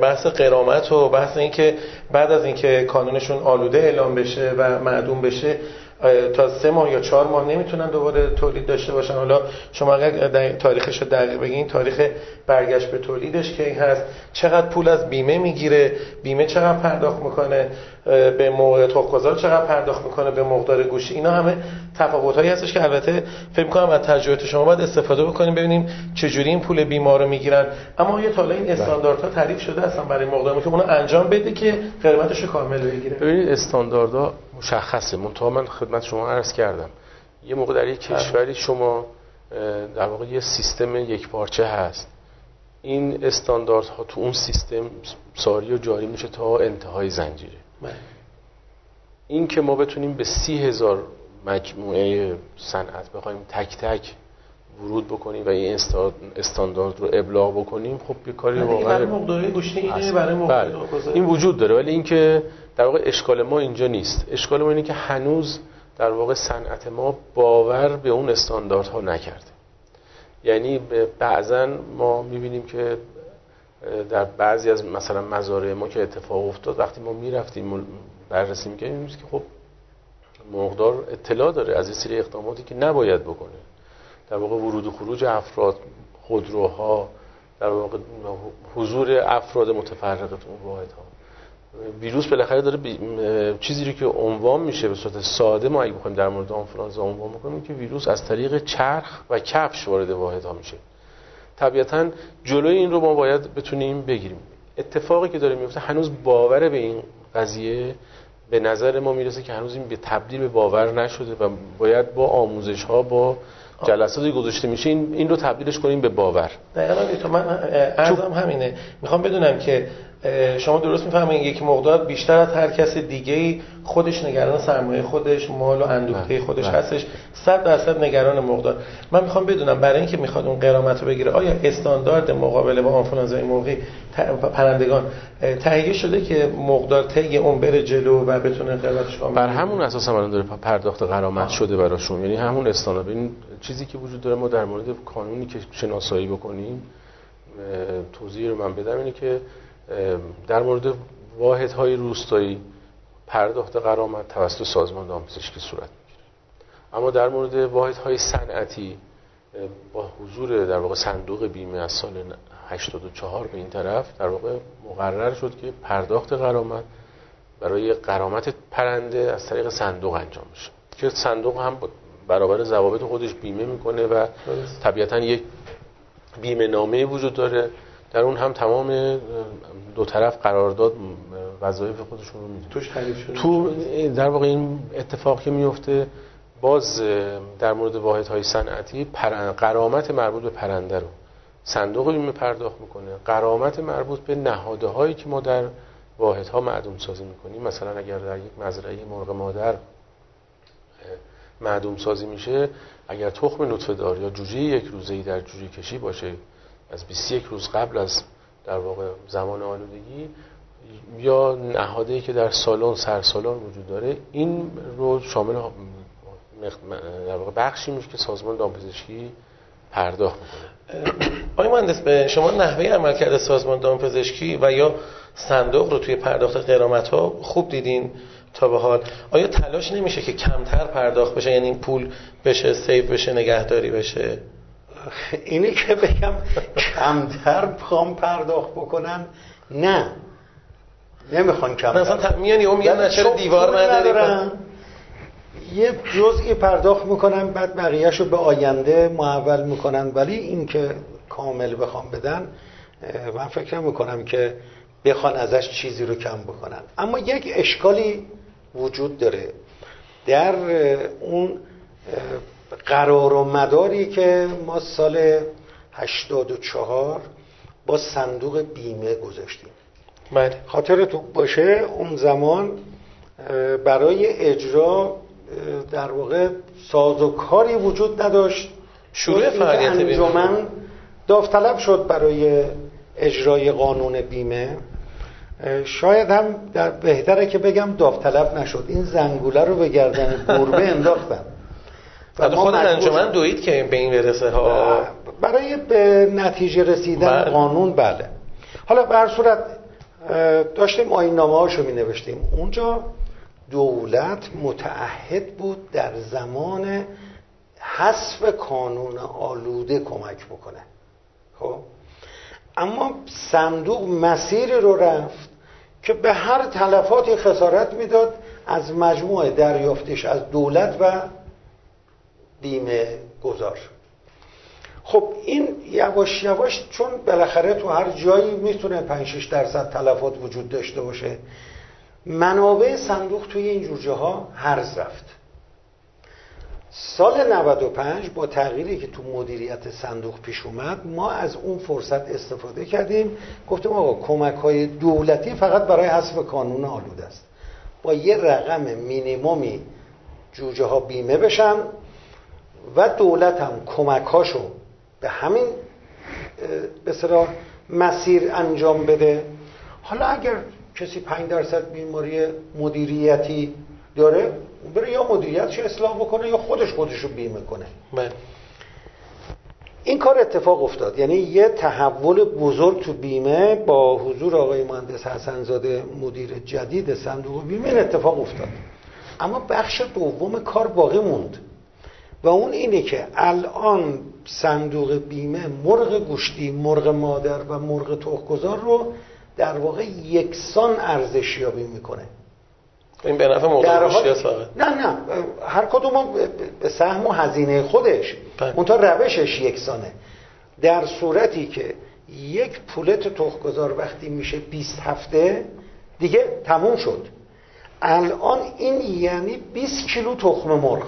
بحث قرامت و بحث اینکه بعد از اینکه کانونشون آلوده اعلام بشه و معدوم بشه تا سه ماه یا چهار ماه نمی‌تونن دوباره تولید داشته باشن. حالا شما اگر تاریخش رو دقیق بگین تاریخ برگشت به تولیدش کی هست چقدر پول از بیمه می‌گیره بیمه چقدر پرداخت می‌کنه به موقع تخمگذار چقدر پرداخت می‌کنه به مقدار گوشی اینا همه تفاوت هایی هستش که البته فکر کنم از تجربه شما باید استفاده بکنیم ببینیم چجوری این پول بیمه رو می‌گیرن. اما یه تالا این استانداردها تعریف شده اصلا برای مقدار که اونو انجام بده که قیمتش کامل بگیره. ببینید استانداردها مشخصه. منتها من خدمت شما عرض کردم. یه موقع در یک کشوری شما در واقع یه سیستم یک پارچه هست. این استانداردها تو اون سیستم ساری و جاری میشه تا انتهای زنجیره. بله. این که ما بتونیم به سی هزار مجموعه صنعت بخوایم تک تک ورود بکنیم و این استاندارد رو ابلاغ بکنیم خب یه کاری واقعا برای برای بله. این وجود داره. ولی اینکه در واقع اشکال ما اینجا نیست. اشکال ما اینه که هنوز در واقع صنعت ما باور به اون استانداردها نکرده. یعنی بعضا ما می‌بینیم که در بعضی از مثلا مزارع ما که اتفاق افتاد وقتی ما می‌رفتیم بررسی می‌کنیم که خب مقدار اطلاع داره از این سری اقداماتی که نباید بکنه. در واقع ورود و خروج افراد خودروها در واقع حضور افراد متفرق اون واحد ویروس بالاخره داره چیزی رو که عنوان میشه به صورت ساده ما اگه بخوایم در مورد آنفولانزا عنوان بکنیم که ویروس از طریق چرخ و کفش وارد واحد ها میشه. طبیعتا جلوی این رو ما باید بتونیم بگیریم. اتفاقی که داره میفته هنوز باور به این قضیه به نظر ما می‌رسه که هنوز این به تبدیل به باور نشده و باید با آموزش ها با جلساتی گذاشته میشه این, این رو تبدیلش کنیم به باور. دقیقا تو من ارزم همینه. می‌خوام بدونم که شما درست می‌فهمین یک مقدار بیشتر از هر کس دیگه ای خودش نگران سرمایه خودش مال و اندوخته بله، خودش بله. هستش. صد درصد نگران مقدار. من می‌خوام بدونم برای اینکه می‌خواد اون قرامت رو بگیره آیا استاندارد مقابله با آنفولانزای موقعی پرندگان تهیه شده که مقدار طی اون بره جلو و بتونه قرامتش بر همون اساس الان داره پرداخت قرامت شده براشون. یعنی همون استاندارد. این چیزی که وجود داره ما در مورد کانونی که شناسایی بکنیم توضیح رو من بدم اینه که در مورد واحدهای روستایی پرداخت قرامت توسط سازمان دامپزشکی صورت می‌گیره. اما در مورد واحدهای صنعتی با حضور در واقع صندوق بیمه از سال 84 به این طرف در واقع مقرر شد که پرداخت قرامت برای قرامت پرنده از طریق صندوق انجام بشه. که صندوق هم برابر ضوابط خودش بیمه می‌کنه و طبیعتا یک بیمه نامه وجود داره. در اون هم تمام دو طرف قرارداد وظایف خودشون رو میده توش شده تو در واقع این اتفاق که میفته باز در مورد واحدهای صنعتی قرامت مربوط به پرنده رو صندوق بیمه پرداخت می‌کنه. قرامت مربوط به نهاده هایی که ما در واحدها معدوم سازی می‌کنیم. مثلا اگر در یک مزرعه مرغ مادر معدوم سازی میشه اگر تخم نطفه دار یا جوجه یک روزه در جوجه کشی باشه از 21 روز قبل از در واقع زمان آلودگی یا نهاده که در سالن سرسالان وجود داره این رو شامل در واقع بخشی میشه که سازمان دامپزشکی پرداخت می‌کنه. آقای مهندس به شما نحوه عملکرد سازمان دامپزشکی و یا صندوق رو توی پرداخت قرامت ها خوب دیدین تا به حال. آیا تلاش نمیشه که کمتر پرداخت بشه؟ یعنی این پول بشه سیف بشه نگهداری بشه؟ اینی که بگم کمتر پام پرداخت بکنن نه. نمی‌خوان کمتر. مثلا میانی اون میگن چرا دیوار نداریم یه جزئی پرداخت می‌کنن بعد بقیهش رو به آینده محول می‌کنن. ولی این که کامل بخوام بدن من فکر می‌کنم که بخوان ازش چیزی رو کم بکنن. اما یک اشکالی وجود داره. در اون قرار و مداری که ما سال 84 با صندوق بیمه گذاشتیم. بله. خاطرتون باشه اون زمان برای اجرا در واقع سازوکاری وجود نداشت. شروع فعالیت انجمن داوطلب شد برای اجرای قانون بیمه. شاید هم در بهتره که بگم داوطلب نشد. این زنگوله رو به گردن گربه انداختن و خود انجمن دوید که به این برسه ها. برای به نتیجه رسیدن بله. قانون بله. حالا به صورت داشتیم آین نامه هاشو می نوشتیم اونجا دولت متعهد بود در زمان حذف کانون آلوده کمک بکنه. خب؟ اما صندوق مسیری رو رفت که به هر تلفاتی خسارت می‌داد از مجموع دریافتش از دولت و بیمه گذار. خب این یواش یواش چون بالاخره تو هر جایی می‌تونه 5 6 درصد تلفات وجود داشته باشه منابع صندوق توی این جور ها هرز رفت. سال 95 با تغییری که تو مدیریت صندوق پیش اومد ما از اون فرصت استفاده کردیم. گفتیم آقا کمک های دولتی فقط برای حذف کانون آلود است. با یه رقم مینیمومی جوجه ها بیمه بشن و دولت هم کمکاشو به همین به مسیر انجام بده. حالا اگر کسی 5 درصد بیماری مدیریتی داره بره یا مدیریتش اصلاح بکنه یا خودش خودش رو بیمه کنه. بله. این کار اتفاق افتاد. یعنی یه تحول بزرگ تو بیمه با حضور آقای مهندس حسنزاده مدیر جدید صندوق بیمه این اتفاق افتاد. اما بخش دوم کار باقی موند. و اون اینه که الان صندوق بیمه مرغ گوشتی مرغ مادر و مرغ تخمگذار رو در واقع یکسان ارزشیابی می‌کنه. این به نفع مرغ گوشتی نه نه هر کدوم به سهم و هزینه خودش. بله. اون تا روشش یکسانه. در صورتی که یک پولت تخمگذار وقتی میشه 20 هفته دیگه تموم شد. الان این یعنی 20 کیلو تخم مرغ.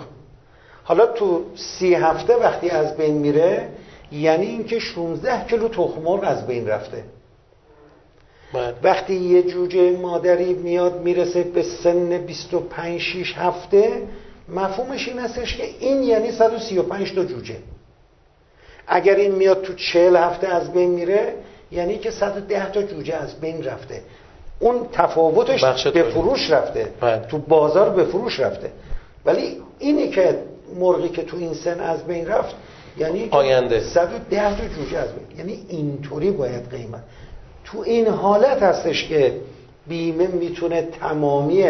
حالا تو سی هفته وقتی از بین میره یعنی اینکه 16 کیلو تخم مرغ از بین رفته. بله. وقتی یه جوجه مادری میاد می‌رسه به سن 25 6 هفته مفهومش این هستش که این یعنی 135 تا جوجه. اگر این میاد تو 40 هفته از بین میره یعنی که 110 تا جوجه از بین رفته. اون تفاوتش به فروش رفته. بله. تو بازار به فروش رفته. ولی اینی که مرغی که تو این سن از بین رفت یعنی آینده. 110 تا جوجه از بین. یعنی اینطوری باید قیمت. تو این حالت هستش که بیمه می‌تونه تمامی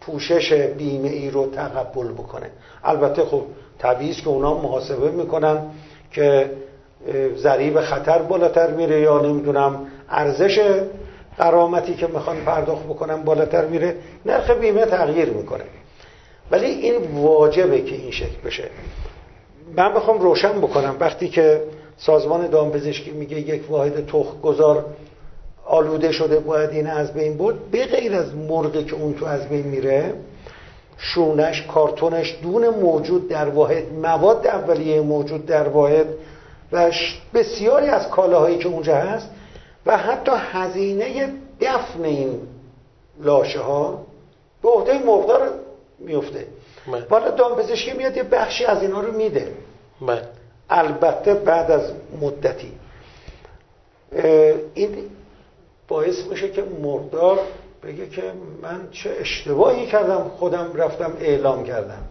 پوشش بیمه ای رو تقبل بکنه. البته خب طبیعی که اونا محاسبه می‌کنن که ضریب خطر بالاتر میره یا نمی‌دونم ارزش قرامتی که می‌خوان پرداخت بکنن بالاتر میره. نرخ بیمه تغییر می‌کنه. ولی این واجبه که این شکل بشه. من بخوام روشن بکنم. وقتی که سازمان دامپزشکی میگه یک واحد تخم گذار آلوده شده باید این از بین بود به غیر از مرغی که اون تو از بین میره شونش کارتونش دون موجود در واحد مواد اولیه موجود در واحد و بسیاری از کالاهایی که اونجا هست و حتی هزینه دفن این لاشه ها به عهده مقدار میفته. حالا دامپزشکی میاد یه بخشی از اینا رو میده. بله. البته بعد از مدتی. این باعث میشه که مردار بگه که من چه اشتباهی کردم خودم رفتم اعلام کردم.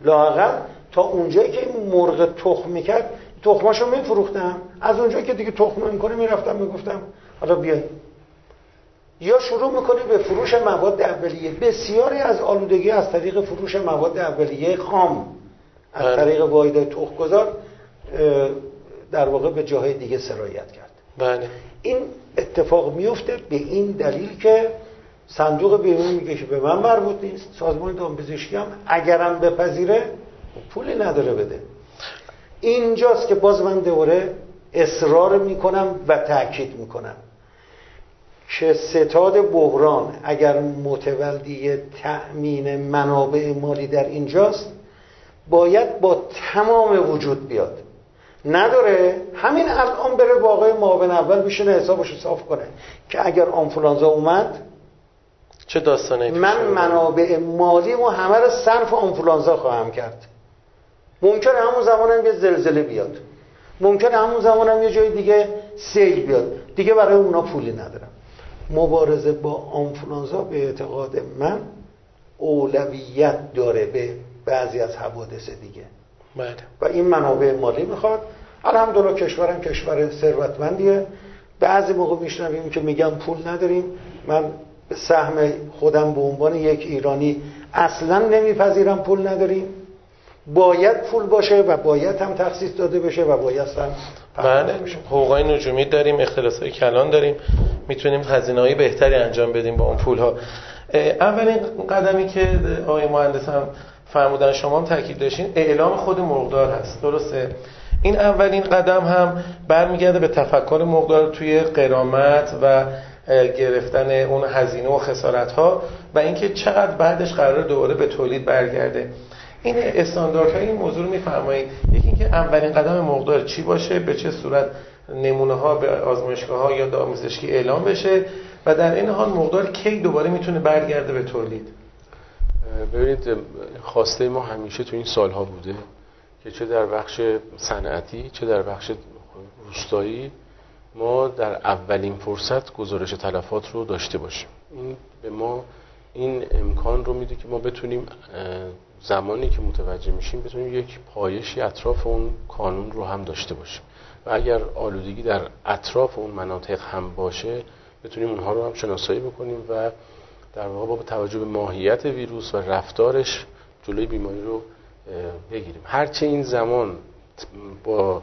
لاقل تا اونجایی که این مرغ تخم می‌کرد تخماشو میفروختم. از اونجایی که دیگه تخم می‌کنه می‌رفتم می‌گفتم حالا بیای یا شروع می‌کنه به فروش مواد اولیه. بسیاری از آلودگی از طریق فروش مواد اولیه خام از بله. طریق واحد تخمگذار در واقع به جاهای دیگه سرایت کرد. بله. این اتفاق میفته به این دلیل که صندوق بیمه میگه که به من مربوط نیست سازمان دامپزشکی هم اگرم بپذیره پولی نداره بده. اینجاست که باز من دوره اصرار می‌کنم و تاکید می‌کنم. که ستاد بحران اگر متولدی تأمین منابع مالی در اینجاست باید با تمام وجود بیاد. نداره. همین الان بره با آقای معاون اول بشینه حسابشو صاف کنه که اگر آنفولانزا اومد چه داستانه من منابع مالی و همه رو صرف آنفولانزا خواهم کرد. ممکن همون زمان هم یه زلزله بیاد. ممکن همون زمان هم یه جای دیگه سیل بیاد. دیگه برای اونا پولی ندارم. مبارزه با آنفولانزا به اعتقاد من اولویت داره به بعضی از حوادث دیگه. بله. و این منابع مالی می‌خواد. الحمدلله کشورم کشور ثروتمندیه. بعضی موقع میشنویم که میگم پول نداریم. من سهم خودم به عنوان یک ایرانی اصلا نمیپذیرم پول نداریم. باید پول باشه و باید هم تخصیص داده بشه و باید هم بله. حقوقای نجومی داریم های کلان داریم. می‌تونیم هزینه های بهتری انجام بدیم با اون پول ها اولین قدمی که آقای مهندس هم فرمودن شما هم تاکید داشتین اعلام خود مقدار هست. درسته؟ این اولین قدم هم برمیگرده به تفکر مقدار توی قرامت و گرفتن اون هزینه و خسارت ها و اینکه چقدر بعدش قرار دوباره به تولید برگرده. این استانداردهای این موضوع رو میفرمایید. یکی اینکه اولین قدم مقدار چی باشه به چه صورت نمونه ها به آزمایشگاه ها یا دامپزشکی اعلام بشه و در این حال مقدار کی دوباره می‌تونه برگرده به تولید؟ ببینید خواسته ما همیشه تو این سالها بوده که چه در بخش صنعتی چه در بخش روستایی ما در اولین فرصت گزارش تلفات رو داشته باشیم. این به ما این امکان رو میده که ما بتونیم زمانی که متوجه میشیم بتونیم یک پایشی اطراف اون کانون رو هم داشته باشیم. و اگر آلودگی در اطراف اون مناطق هم باشه بتونیم اونها رو هم شناسایی بکنیم و در واقع با توجه به ماهیت ویروس و رفتارش جلوی بیماری رو بگیریم. هرچه این زمان با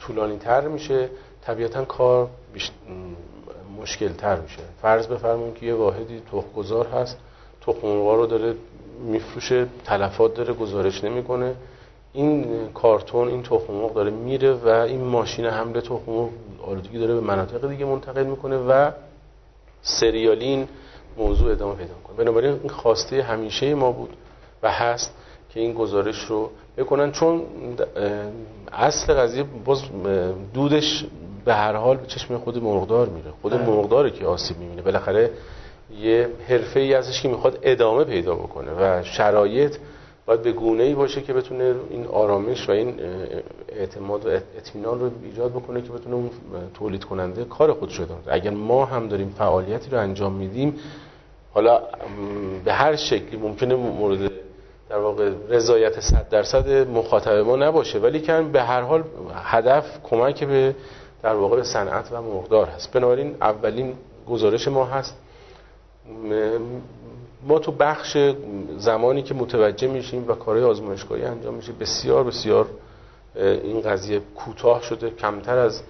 طولانی تر میشه طبیعتا کار مشکل تر میشه. فرض بفرمایید که یه واحدی تخمگذار هست تخم رو داره میفروشه تلفات داره گزارش نمی‌کنه. این کارتون این تخم داره میره و این ماشین حمل تخم آلودگی داره به مناطق دیگه منتقل می‌کنه و سریالین موضوع ادامه پیدا کنه بنابراین این خواسته همیشه ما بود و هست که این گزارش رو بکنن. چون اصل قضیه باز دودش به هر حال به چشم خود مرغدار میره. خود بله. مرغداره که آسیب می‌بینه. بالاخره یه حرفه ای ازش که می‌خواد ادامه پیدا بکنه و شرایط باید به گونه ای باشه که بتونه این آرامش و این اعتماد و اطمینان رو ایجاد بکنه که بتونه اون تولید کننده کار خودش رو اگر ما هم داریم فعالیتی رو انجام میدیم حالا به هر شکلی ممکنه مورد در واقع رضایت 100 درصد مخاطب ما نباشه ولی کن به هر حال هدف کمک به در واقع به صنعت و مقدار هست. بنابراین اولین گزارش ما هست ما تو بخش زمانی که متوجه میشیم و کارهای آزمایشگاهی انجام میشه بسیار بسیار این قضیه کوتاه شده کمتر از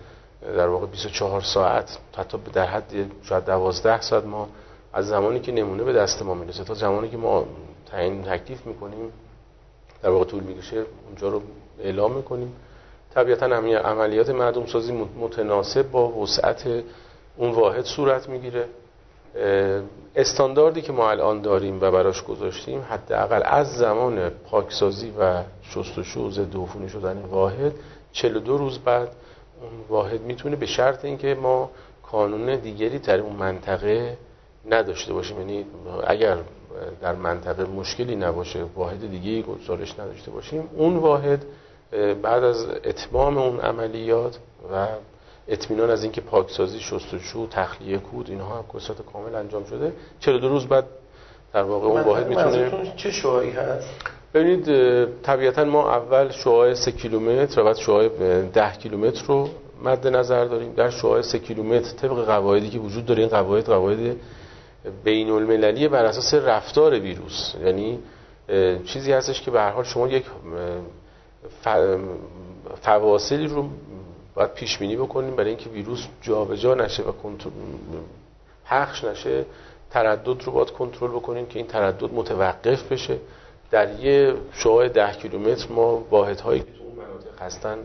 در واقع 24 ساعت حتی در حد شاید 12 ساعت ما از زمانی که نمونه به دست ما می‌رسه تا زمانی که ما تعیین تکلیف می‌کنیم در واقع طول می‌کشه اونجا رو اعلام می‌کنیم. طبیعتا عملیات معدوم سازی متناسب با وسعت اون واحد صورت می‌گیره. استانداردی که ما الان داریم و براش گذاشتیم حداقل از زمان پاکسازی و شستشو ضد عفونی شدن واحد 42 روز بعد اون واحد می‌تونه به شرط اینکه ما کانون دیگری در اون منطقه نداشته باشیم. یعنی اگر در منطقه مشکلی نباشه واحد دیگه گزارش نداشته باشیم اون واحد بعد از اتمام اون عملیات و اطمینان از اینکه پاکسازی شستشو تخلیه کود اینها هم کسات کامل انجام شده. 42 روز بعد در واقع اون واحد می‌تونه چه شعاعی هست؟ ببینید طبیعتا ما اول شعاع 3 کیلومتر و بعد شعاع 10 کیلومتر رو مد نظر داریم. در شعاع 3 کیلومتر طبق قواعدی که وجود داره این قواعد قواعد بین المللی بر اساس رفتار ویروس. یعنی چیزی هستش که به هر حال شما یک فواصلی رو باید پیش بینی بکنیم برای اینکه ویروس جابجا نشه و کنترل پخش نشه تردد رو باید کنترل بکنیم که این تردد متوقف بشه. در یه شعاع ده کیلومتر ما واحدهایی که تو اون مناطق هستن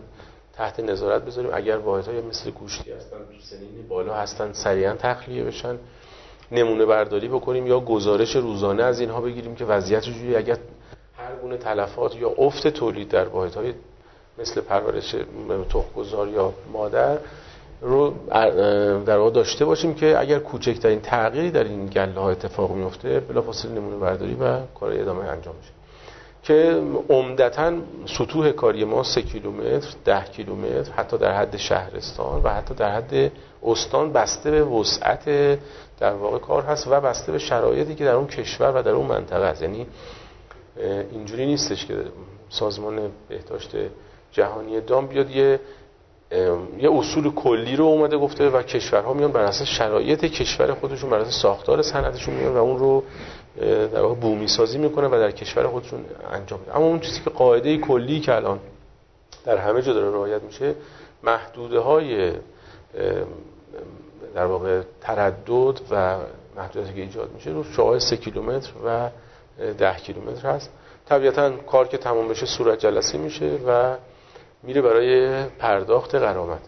تحت نظارت بذاریم. اگر واحدهای مثل گوشتی هستن تو سنین بالا هستن سریعا تخلیه بشن. نمونه برداری بکنیم یا گزارش روزانه از اینها بگیریم که وضعیت جوری اگر هر گونه تلفات یا افت تولید در واحدهای مثل پرورش تخمگذار یا مادر رو در واقع داشته باشیم که اگر کوچکترین تغییری در این گله ها اتفاق میفته بلافاصله نمونه برداری و کار ادامه انجام میشه. که عمدتا سطوح کاری ما 3 کیلومتر 10 کیلومتر حتی در حد شهرستان و حتی در حد استان بسته به وسعت در واقع کار هست و بسته به شرایطی که در اون کشور و در اون منطقه است یعنی اینجوری نیستش که سازمان بهداشت جهانی دام بیاد یه یه اصول کلی رو اومده گفته و کشورها میان بر اساس شرایط کشور خودشون بر اساس ساختار صنعتشون میان و اون رو در واقع بومی سازی می‌کنه و در کشور خودشون انجام میده. اما اون چیزی که قاعده کلی که الان در همه جا داره رعایت میشه محدوده های در واقع تردد و محدودیتی که ایجاد میشه رو شعاع 3 کیلومتر و 10 کیلومتر هست. طبیعتا کار که تمام بشه صورت جلسه میشه و میره برای پرداخت قرامت.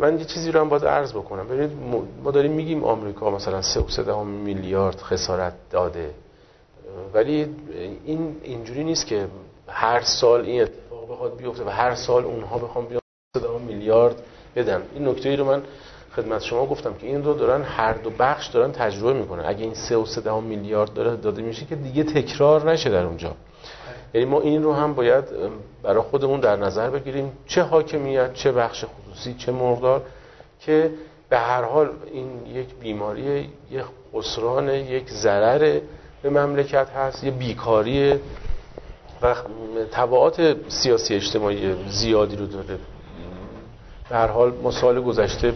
من یه چیزی رو هم باید عرض بکنم. ببینید ما داریم میگیم آمریکا مثلا 3 میلیارد خسارت داده. ولی این اینجوری نیست که هر سال این اتفاق بخواد بیفته و هر سال اونها بخوام بیان 3 میلیارد بدن. این نکته ای رو من خدمت شما گفتم که این رو دارن هر دو بخش دارن تجربه می‌کنن. اگه این 3 و 3 میلیارد داره داده میشه که دیگه تکرار نشه در اونجا. یعنی ما این رو هم باید برای خودمون در نظر بگیریم چه حاکمیت چه بخش خصوصی چه مقدار که به هر حال این یک بیماری یک خسران یک ضرر به مملکت هست یه بیکاری و تبعات سیاسی اجتماعی زیادی رو داره. به هر حال ما سال گذشته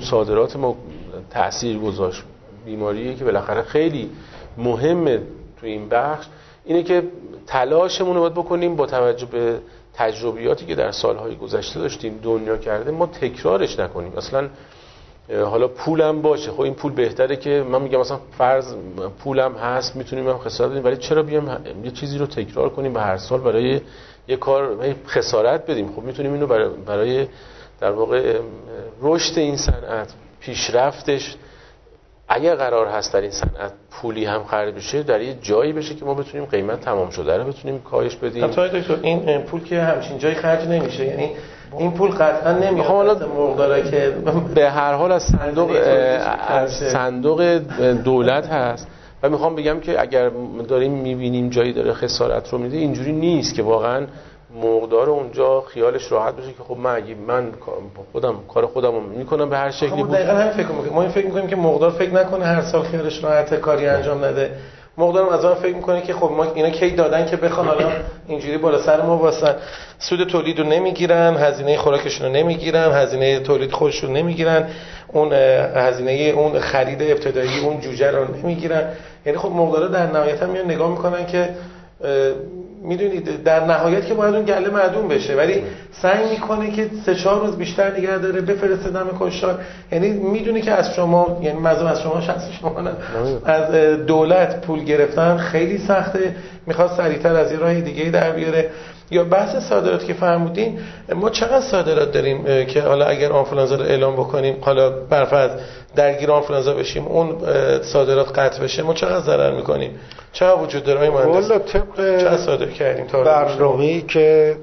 صادرات ما تاثیر گذاشت بیماریه که بالاخره خیلی مهمه تو این بخش. اینه که تلاشمون رو باید بکنیم با توجه به تجربیاتی که در سالهای گذشته داشتیم دنیا کرده ما تکرارش نکنیم. اصلا حالا پولم باشه. خب این پول بهتره که من میگم مثلا فرض پولم هست می‌تونیم هم خسارت بدیم ولی چرا بیام یه چیزی رو تکرار کنیم به هر سال برای یه کار خسارت بدیم؟ خب می‌تونیم اینو برای, در واقع رشد این صنعت پیشرفتش اگر قرار هست در این صنعت پولی هم خرج بشه در یه جایی بشه که ما بتونیم قیمت تمام شده رو بتونیم کاهش بدیم. دکتر این پول که همچین جایی خرج نمیشه یعنی این پول قطعا نمیاد حالا مقداره که به هر حال از صندوق از صندوق دولت هست. و می‌خوام بگم که اگر داریم می‌بینیم جایی داره خسارت رو میده اینجوری نیست که واقعا مقدار اونجا خیالش راحت بشه که خب من اگه من خودم کار خودم رو می‌کنم به هر شکلی بود. دقیقا هم فکر می‌کنیم. ما این فکر می‌کنیم که مقدار فکر نکنه هر سال خیالش راحت کاری انجام نده. مقدارم از آن فکر می‌کنه که خب ما اینا کی دادن که بخوان حالا اینجوری بالا سر ما واسن سود تولید رو نمی‌گیرن هزینه خوراکشون رو نمی‌گیرن هزینه تولید خودشون نمی‌گیرن. اون هزینه اون خرید ابتدایی اون جوجه رو نمی‌گیرن. یعنی خب مقدار در نهایت هم میان نگاه می‌کنن که می‌دونید در نهایت که باید اون گله معدوم بشه. ولی سعی می‌کنه که سه چهار روز بیشتر نگه داره بفرسته دم کشتار. یعنی می‌دونه که از شما یعنی مزم از شما شخص شما نه. از دولت پول گرفتن خیلی سخته. می‌خواد سریعتر از این راه دیگه در بیاره. یا بحث صادرات که فرمودین ما چقدر صادرات داریم که حالا اگر آنفولانزا رو اعلام بکنیم حالا برفرض درگیر آنفولانزا بشیم اون صادرات قطع بشه ما چقدر ضرر می‌کنیم؟ چه وجود داره مهندس؟ طبق چه صادر کردیم تا برنامه‌ای که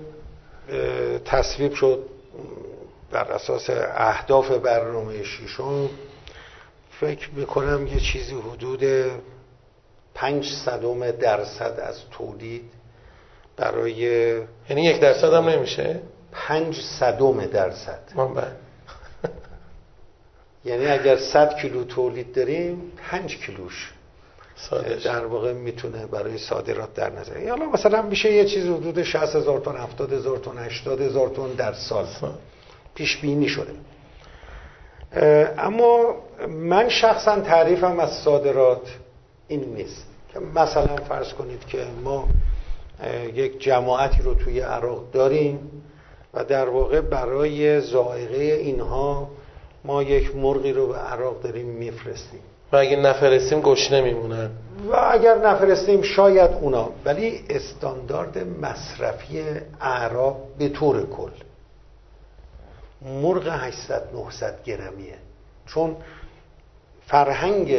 تصویب شد بر اساس اهداف برنامه شیشون فکر می‌کنم یه چیزی حدود پنج صدم درصد از تولید برای یعنی یک درصد هم نمیشه؟ پنج صدم درصد. من یعنی اگر صد کیلو تولید داریم پنج کیلوش. در واقع می‌تونه برای صادرات در نظر. حالا مثلا میشه یه چیز حدود 60 هزار تن 70 هزار تن 80 هزار تن در سال پیش بینی شده. اما من شخصا تعریفم از صادرات این نیست. که مثلا فرض کنید که ما یک جماعتی رو توی عراق داریم و در واقع برای زائقه اینها ما یک مرغی رو به عراق داریم میفرستیم. و اگه نفرستیم گشنه میمونن و اگر نفرستیم شاید اونا ولی استاندارد مصرفی اعراب به طور کل. مرغ 800 900 گرمیه. چون فرهنگ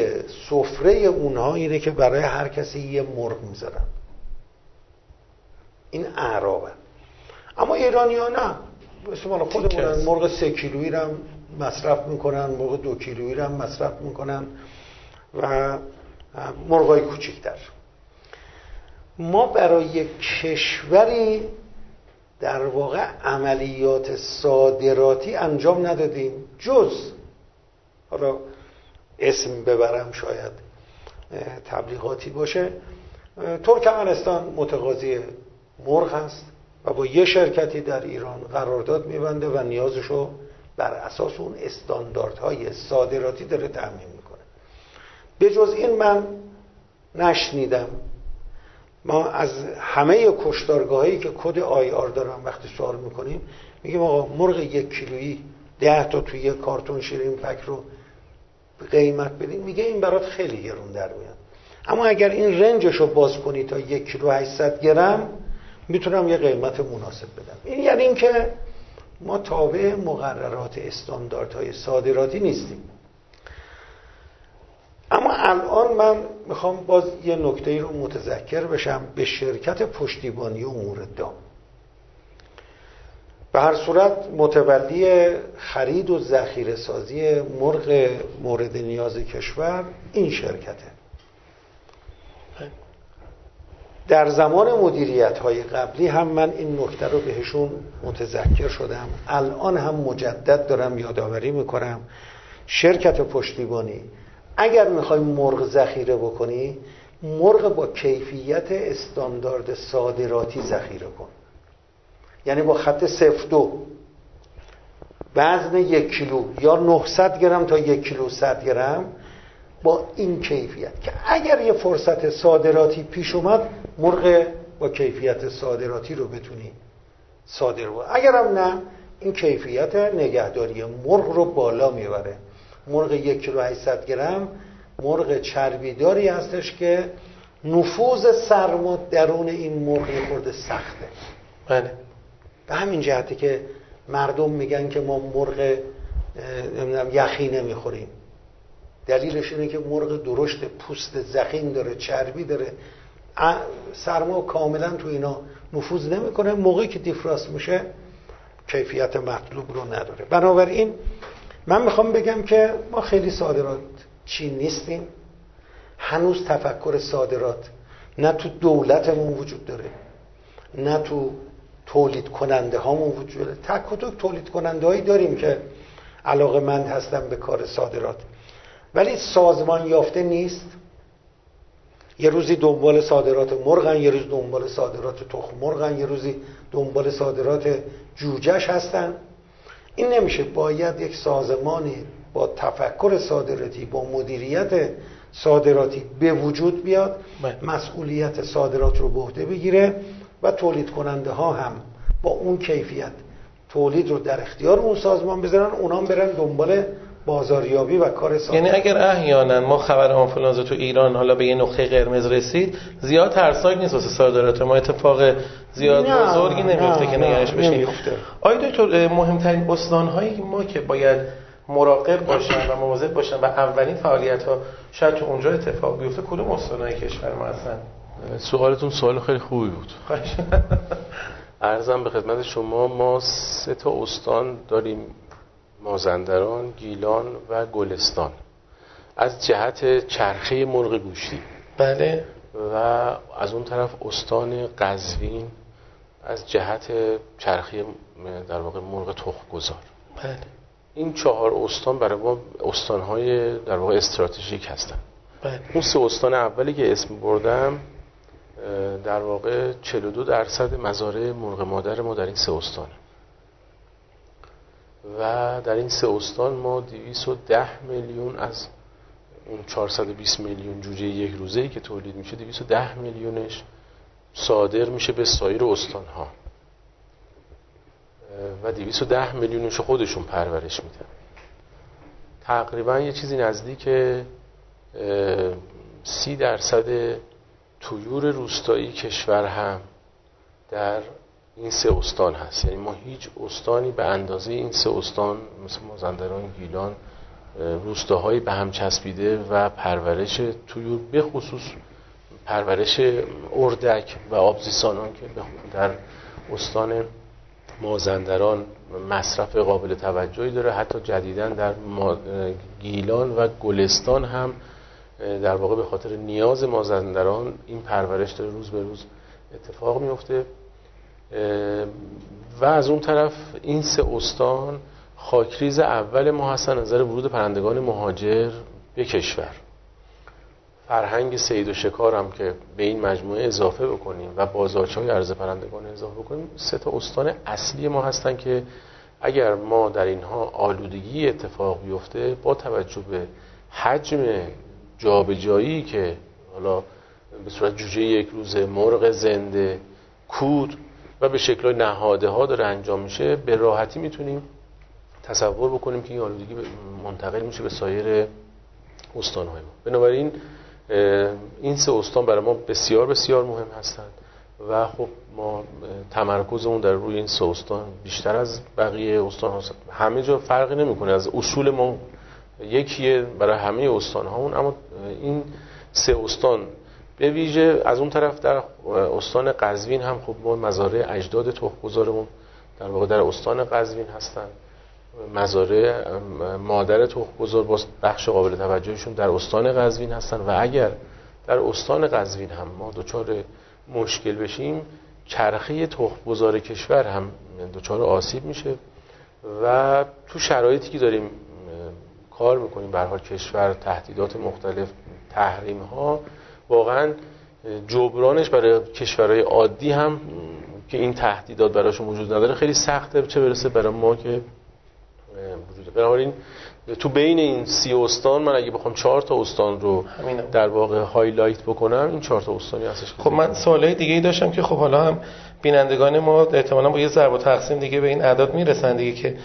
سفره اونها اینه که برای هر کسی یه مرغ می‌ذارن. این اعرابه. اما ایرانی ها نه مثل مال خودمونن مرغ سه کیلویی رو مصرف می‌کنن مرغ دو کیلویی رو مصرف می‌کنن و مرغای کوچکتر. ما برای کشوری در واقع عملیات صادراتی انجام ندادیم. جز حالا اسم ببرم شاید تبلیغاتی باشه. ترکمنستان متقاضی مرغ هست و با یه شرکتی در ایران قرارداد میبنده و نیازشو بر اساس اون استانداردهای صادراتی داره تعمین می‌کنه. به جز این من نشنیدم. ما از همه کشتارگاهایی که کد آی آر دارم وقتی سوال می‌کنیم میگیم آقا مرغ یک کیلویی ده تا توی یک کارتون شیرین پک رو قیمت بدین. میگه این برات خیلی گرون در میاد. اما اگر این رنجش رو باز کنی تا یک کیلو 800 گرم می‌تونم یه قیمت مناسب بدم. این یعنی اینکه ما تابع مقررات استانداردهای صادراتی نیستیم. اما الان من می‌خوام باز یه نکته رو متذکر بشم. به شرکت پشتیبانی امور دام. به هر صورت متولی خرید و ذخیره سازی مرغ مورد نیاز کشور این شرکته. در زمان مدیریت های قبلی هم من این نکته رو بهشون متذکر شدم. الان هم مجدد دارم یادآوری می‌کنم. شرکت پشتیبانی اگر می‌خوای مرغ ذخیره بکنی مرغ با کیفیت استاندارد صادراتی ذخیره کن. یعنی با خط صفر دو. وزن یک کیلو یا 900 گرم تا یک کیلو 100 گرم با این کیفیت. که اگر یه فرصت صادراتی پیش اومد مرغ با کیفیت صادراتی رو بتونی صادر بود اگرم نه این کیفیت نگهداری مرغ رو بالا می‌بره. مرغ یک کیلو 800 گرم مرغ چربیداری هستش که نفوذ سرما درون این مرغ خورده سخته. بله. به همین جهته که مردم میگن که ما مرغ یخی نمی‌خوریم. دلیلش اینه که مرغ درشت پوست زخیم داره چربی داره. سرما کاملا تو اینا نفوذ نمی‌کنه. موقعی که دیفراست میشه کیفیت مطلوب رو نداره. بنابراین من می‌خوام بگم که ما خیلی صادرات چین نیستیم. هنوز تفکر صادرات نه تو دولتمون وجود داره نه تو تولید کننده هامون وجود داره. تک و تولید کننده هایی داریم که علاقه مند هستن به کار صادرات. ولی سازمان یافته نیست. یه روزی دنبال صادرات مرغن یه روز دنبال صادرات تخم مرغن یه روزی دنبال صادرات جوجش هستن این نمیشه باید یک سازمانی با تفکر صادراتی با مدیریت صادراتی به وجود بیاد بله. مسئولیت صادرات رو به عهده بگیره و تولید کننده ها هم با اون کیفیت تولید رو در اختیار اون سازمان بذارن اونام برن دنبال بازاریابی و کار سازمان یعنی اگر احیانا ما خبر آنفولانزا تو ایران حالا به یه نقطه قرمز رسید زیاد ترسناک نیست واسه صادرات ما اتفاق زیاد نه، بزرگی نمیفته که نگرش بشیم. آیا دکتر مهمترین استانهایی ما که باید مراقب باشن و مواظب باشن و اولین فعالیت ها شاید تو اونجا اتفاق بیفته کدوم استانهای کشور ما هستن؟ سوالتون سوال خیلی خوبی بود. ارزم به خدمت شما ما سه تا استان داریم. مازندران، گیلان و گلستان. از جهت چرخه مرغ گوشتی بله. و از اون طرف استان قزوین از جهت چرخه در واقع مرغ تخم گذار بله. این چهار استان برای ما استانهای در واقع استراتژیک هستن. بله. اون سه استان اولی که اسم بردم در واقع 42 درصد مزارع مرغ مادر ما در این سه استانه. و در این سه استان ما 210 میلیون از اون 420 میلیون جوجه یک روزه که تولید میشه 210 میلیونش صادر میشه به سایر استان ها و 210 میلیونش خودشون پرورش میدن. تقریبا یه چیزی نزدیک سی درصد تویور روستایی کشور هم در این سه استان هست. یعنی ما هیچ استانی به اندازه این سه استان مثل مازندران گیلان روستاهایی به هم چسبیده و پرورش تویور به خصوص پرورش اردک و آبزیسانان که در استان مازندران مصرف قابل توجهی داره. حتی جدیدا در گیلان و گلستان هم در واقع به خاطر نیاز مازندران این پرورش داره. روز به روز اتفاق میفته. و از اون طرف این سه استان خاکریز اول ما هستن نظر ورود پرندگان مهاجر به کشور. فرهنگ سید و شکار هم که به این مجموعه اضافه بکنیم و بازارچه های عرض پرندگان اضافه بکنیم سه تا استان اصلی ما هستن که اگر ما در اینها آلودگی اتفاق بیفته با توجه به حجم جابجایی که حالا به صورت جوجه یک روزه مرغ زنده کود و به شکل نهاده ها داره انجام میشه به راحتی می‌تونیم تصور بکنیم که این آلودگی منتقل میشه به سایر استان های ما. بنابراین این سه استان برای ما بسیار بسیار مهم هستند و خب ما تمرکزمون در روی این سه استان بیشتر از بقیه استان هست همه جا فرقی نمی‌کنه. از اصول ما یکیه برای همه استان هامون اما این سه استان به ویژه از اون طرف در استان قزوین هم خب ما مزارع اجداد تخمگذارمون در واقع در استان قزوین هستن. مزارع مادر تخمگذار با بخش قابل توجهشون در استان قزوین هستن و اگر در استان قزوین هم ما دچار مشکل بشیم چرخه تخمگذار کشور هم دچار آسیب میشه و تو شرایطی که داریم کار می‌کنیم به کشور تهدیدات مختلف تحریم ها واقعا جبرانش برای کشورهای عادی هم که این تهدیدات براشون وجود نداره خیلی سخته چه برسه برای ما که وجود بنابراین تو بین این سی استان من اگه بخوام چهار تا استان رو در واقع highlight بکنم این چهار تا استانی هستش خب من سوالای دیگه ای داشتم که خب حالا هم بینندگان ما احتمالاً با یه ضرب و تقسیم دیگه به این اعداد می‌رسن دیگه که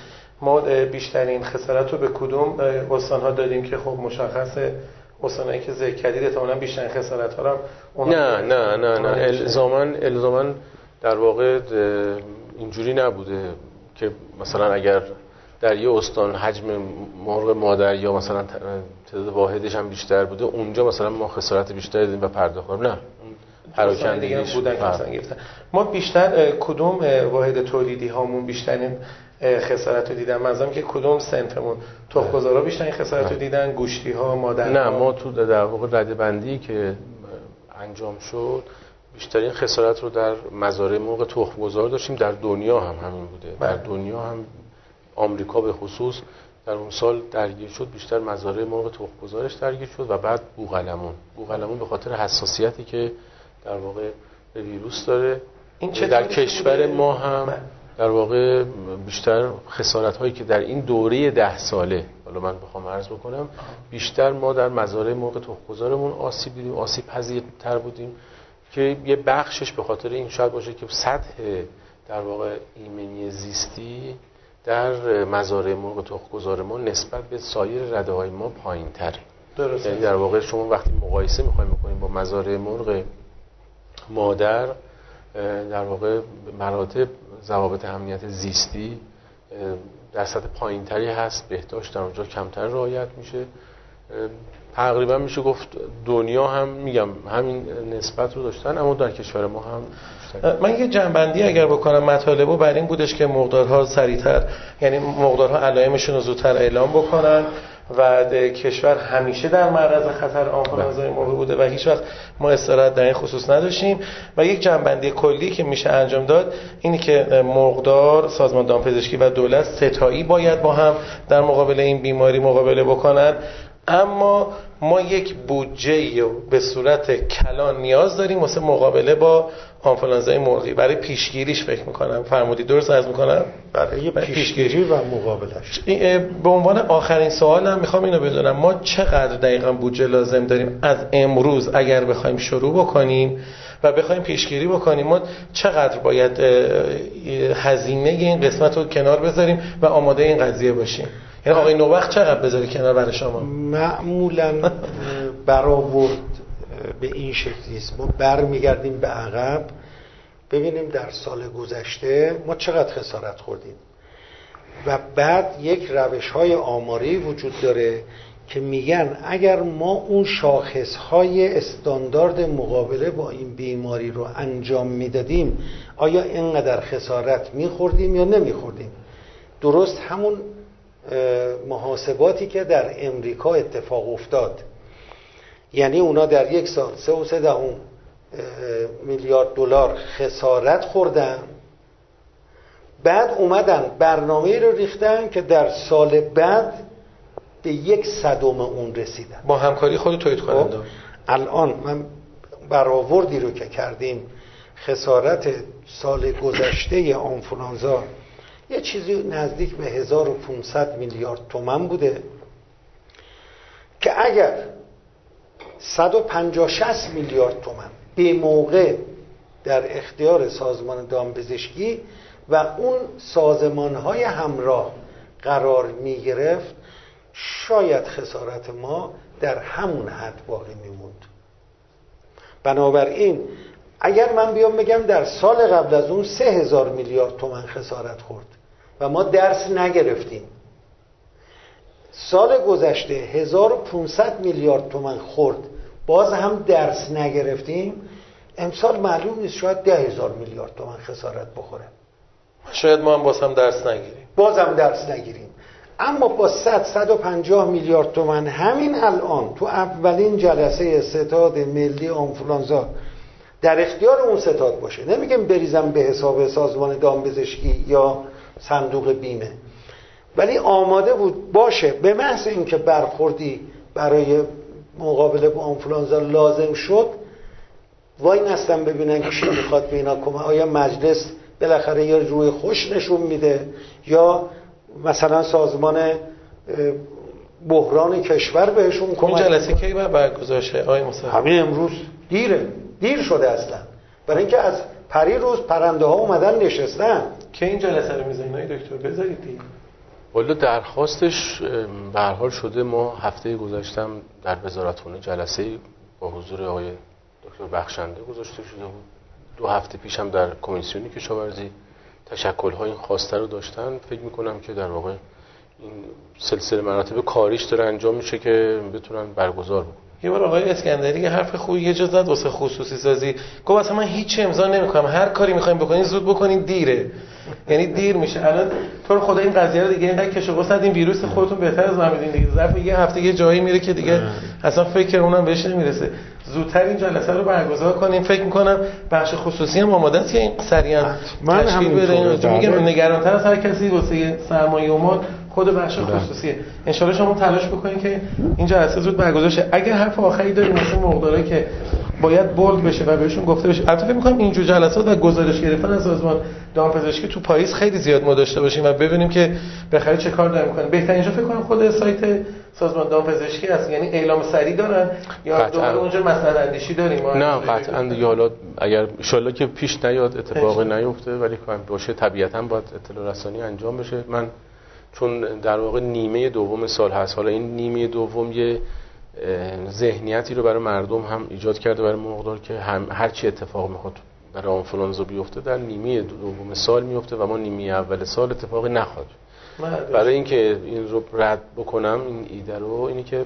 ما بیشترین خسارت رو به کدوم استان ها دادیم که خب مشخصه استانایی که ذکر کردید احتمالاً بیشترین خسارت ها رو نه نه نه نه. الزامن الزامن در واقع اینجوری نبوده که مثلا اگر در یه استان حجم مرغ مادر یا مثلا تعداد واحدش هم بیشتر بوده اونجا مثلا ما خسارت بیشتری دادیم و پرداخت نه. دیگه بودن گرفتن. ما بیشتر کدوم واحد تولیدی هامون بیشترین خسارت رو دیدن منظورم که کدوم سنفمون تخم‌گذارا بیشتر این خسارت رو دیدن گوشتی ها مادر نه ما تو در واقع رده بندی که انجام شد بیشترین خسارت رو در مزارع مرغ تخم‌گذار داشتیم. در دنیا هم همین بوده. در بله. دنیا هم آمریکا به خصوص در اون سال درگیر شد بیشتر مزارع مرغ تخم‌گذارش درگیر شد و بعد بوغلمون بوغلمون به خاطر حساسیتی که در واقع به ویروس داره. این در کشور ما هم بله. در واقع بیشتر خسارت هایی که در این دوره ده ساله حالا من بخوام عرض بکنم بیشتر ما در مزارع مرغ تخم‌گذارمون آسیب دیدیم آسیب پذیرتر بودیم که یه بخشش به خاطر این شاید باشه که سطح در واقع ایمنی زیستی در مزارع مرغ تخم‌گذار ما نسبت به سایر رده های ما پایین تر یعنی در واقع شما وقتی مقایسه می‌خوایم بکنیم با مزارع مرغ مادر در واقع مراتب ضوابط امنیت زیستی در سطح پایین تری هست بهداشت در اونجا کمتر رعایت میشه. تقریبا میشه گفت دنیا هم میگم همین نسبت رو داشتن اما در کشور ما هم من یه جنبندی اگر بکنم مطالبو بر این بودش که مقدارها سریعتر یعنی مقدارها علائمشون رو زودتر اعلام بکنن. و کشور همیشه در معرض خطر آنفولانزای مرغ بوده و هیچ وقت ما استراحت در این خصوص نداشتیم. و یک جنبندی کلی که میشه انجام داد اینی که مقدار سازمان دامپزشکی و دولت ستایی باید با هم در مقابل این بیماری مقابله بکنند اما ما یک بودجه به صورت کلان نیاز داریم واسه مقابله با آنفولانزای مرغی. برای پیشگیریش فکر می‌کنم. فرمودی درست از می‌کنم؟ برای پیشگیری و مقابلش به عنوان آخرین سوالم می‌خوام اینو بدونم. ما چقدر دقیقا بودجه لازم داریم؟ از امروز اگر بخوایم شروع بکنیم و بخوایم پیشگیری بکنیم ما چقدر باید هزینه این قسمت رو کنار بذاریم و آماده این قضیه باشیم؟ یعنی آقای نوبخت چقدر بذاری کنار برای شما؟ معمولا برآورد به این شکلی است. ما برمیگردیم به عقب. ببینیم در سال گذشته ما چقدر خسارت خوردیم. و بعد یک روش های آماری وجود داره که میگن اگر ما اون شاخص های استاندارد مقابله با این بیماری رو انجام می‌دادیم آیا اینقدر خسارت میخوردیم یا نمیخوردیم؟ درست همون محاسباتی که در امریکا اتفاق افتاد. یعنی اونا در یک سال سه و سه دهم میلیارد دلار خسارت خوردن. بعد اومدن برنامه رو ریختن که در سال بعد به یک صدم اون رسیدن. با همکاری خود توید خب، کننده. الان من برآوردی رو که کردیم خسارت سال گذشته آنفولانزا یه چیزی نزدیک به 1500 میلیارد تومن بوده که اگر 150 60 میلیارد تومن به موقع در اختیار سازمان دامپزشکی و اون سازمان های همراه قرار می گرفت شاید خسارت ما در همون حد باقی میموند. بنابراین اگر من بیام بگم در سال قبل از اون سه هزار میلیارد تومن خسارت خورد و ما درس نگرفتیم. سال گذشته 1500 میلیارد تومن خورد. باز هم درس نگرفتیم. امسال معلوم نیست شاید ده هزار میلیارد تومن خسارت بخوره. شاید ما هم باز هم درس نگیریم. باز هم درس نگیریم. اما با 100 150 میلیارد تومن همین الان تو اولین جلسه ستاد ملی آنفولانزا در اختیار اون ستاد باشه. نمیگم بریزم به حساب سازمان دامپزشکی یا صندوق بیمه. ولی آماده بود باشه به محض اینکه برخوردی برای مقابله با آنفولانزا لازم شد وای نستن ببینن کی می‌خواد به اینا کمک آیا مجلس بالاخره یا روی خوش نشون میده؟ یا مثلا سازمان بحران کشور بهشون کمک این جلسه کی برگزار شه آقای همین امروز دیره دیر شده اصلا. برای اینکه از پری روز پرنده ها اومدن نشستن. که این جلسه رو می‌زنید دکتر بذارید دیگه. والا درخواستش به حال شده ما هفته گذاشتم در وزارتخونه جلسه با حضور آقای دکتر بخشنده گذاشته شده بود. دو هفته پیش هم در کمیسیونی کشاورزی تشکل های این خواسته رو داشتن. فکر می‌کنم که در واقع این سلسله مراتب کاریش داره انجام میشه که بتونن برگزار بکنن. یه بار آقای اسکندری یه حرف خوبی یه جا زد واسه خصوصی سازی. گفت اصلا من هیچ امضا نمی‌کنم. هر کاری می‌خوایم بکنین زود بکنین دیره. یعنی دیر میشه. الان تو خدا این قضیه رو دیگه اینقدر کش و این ویروس خودتون بهتر از من میدین دیگه. ظرف یه هفته یه جایی میره که دیگه اصلا فکر اونم بهش نمی‌رسه. زودتر این جلسه رو برگزار کنیم فکر می‌کنم بخش خصوصی هم آماده است که این سریعا من بده. میگم. نگرانتر از هر کسی واسه سرمایه و خود بخش بله. خصوصیه انشالله شما تلاش بکنید که این جلسه زود برگزار شه اگر حرف آخری داریم مثل مقداره که باید بولد بشه و بهشون گفته بشه. البته فکر می‌کنم اینجور جلسات و گزارش گرفتن از سازمان دامپزشکی تو پاییز خیلی زیاد ما داشته باشیم و ببینیم که بخیر چه کار دارن می‌کنن. بهترین اینجا فکر کنم خود سایت سازمان دامپزشکی هست. یعنی اعلام سری دارن یا دوباره اونجا مسند اندیشی داریم؟ نه قطعا دیگه. حالا اگر ان که پیش نیاد اتفاقی نیفته ولی باشه طبیعتا باید اطلاع رسانی انجام بشه. من چون در واقع نیمه دوم سال هست. حالا این نیمه دوم یه ذهنیتی رو برای مردم هم ایجاد کرده برای مقدار که هم هر چی اتفاق می‌خواد برای آنفولانزا بیفته در نیمه دوم سال میفته و ما نیمه اول سال اتفاقی نخواد برای اینکه این رو رد بکنم این ایده رو اینی که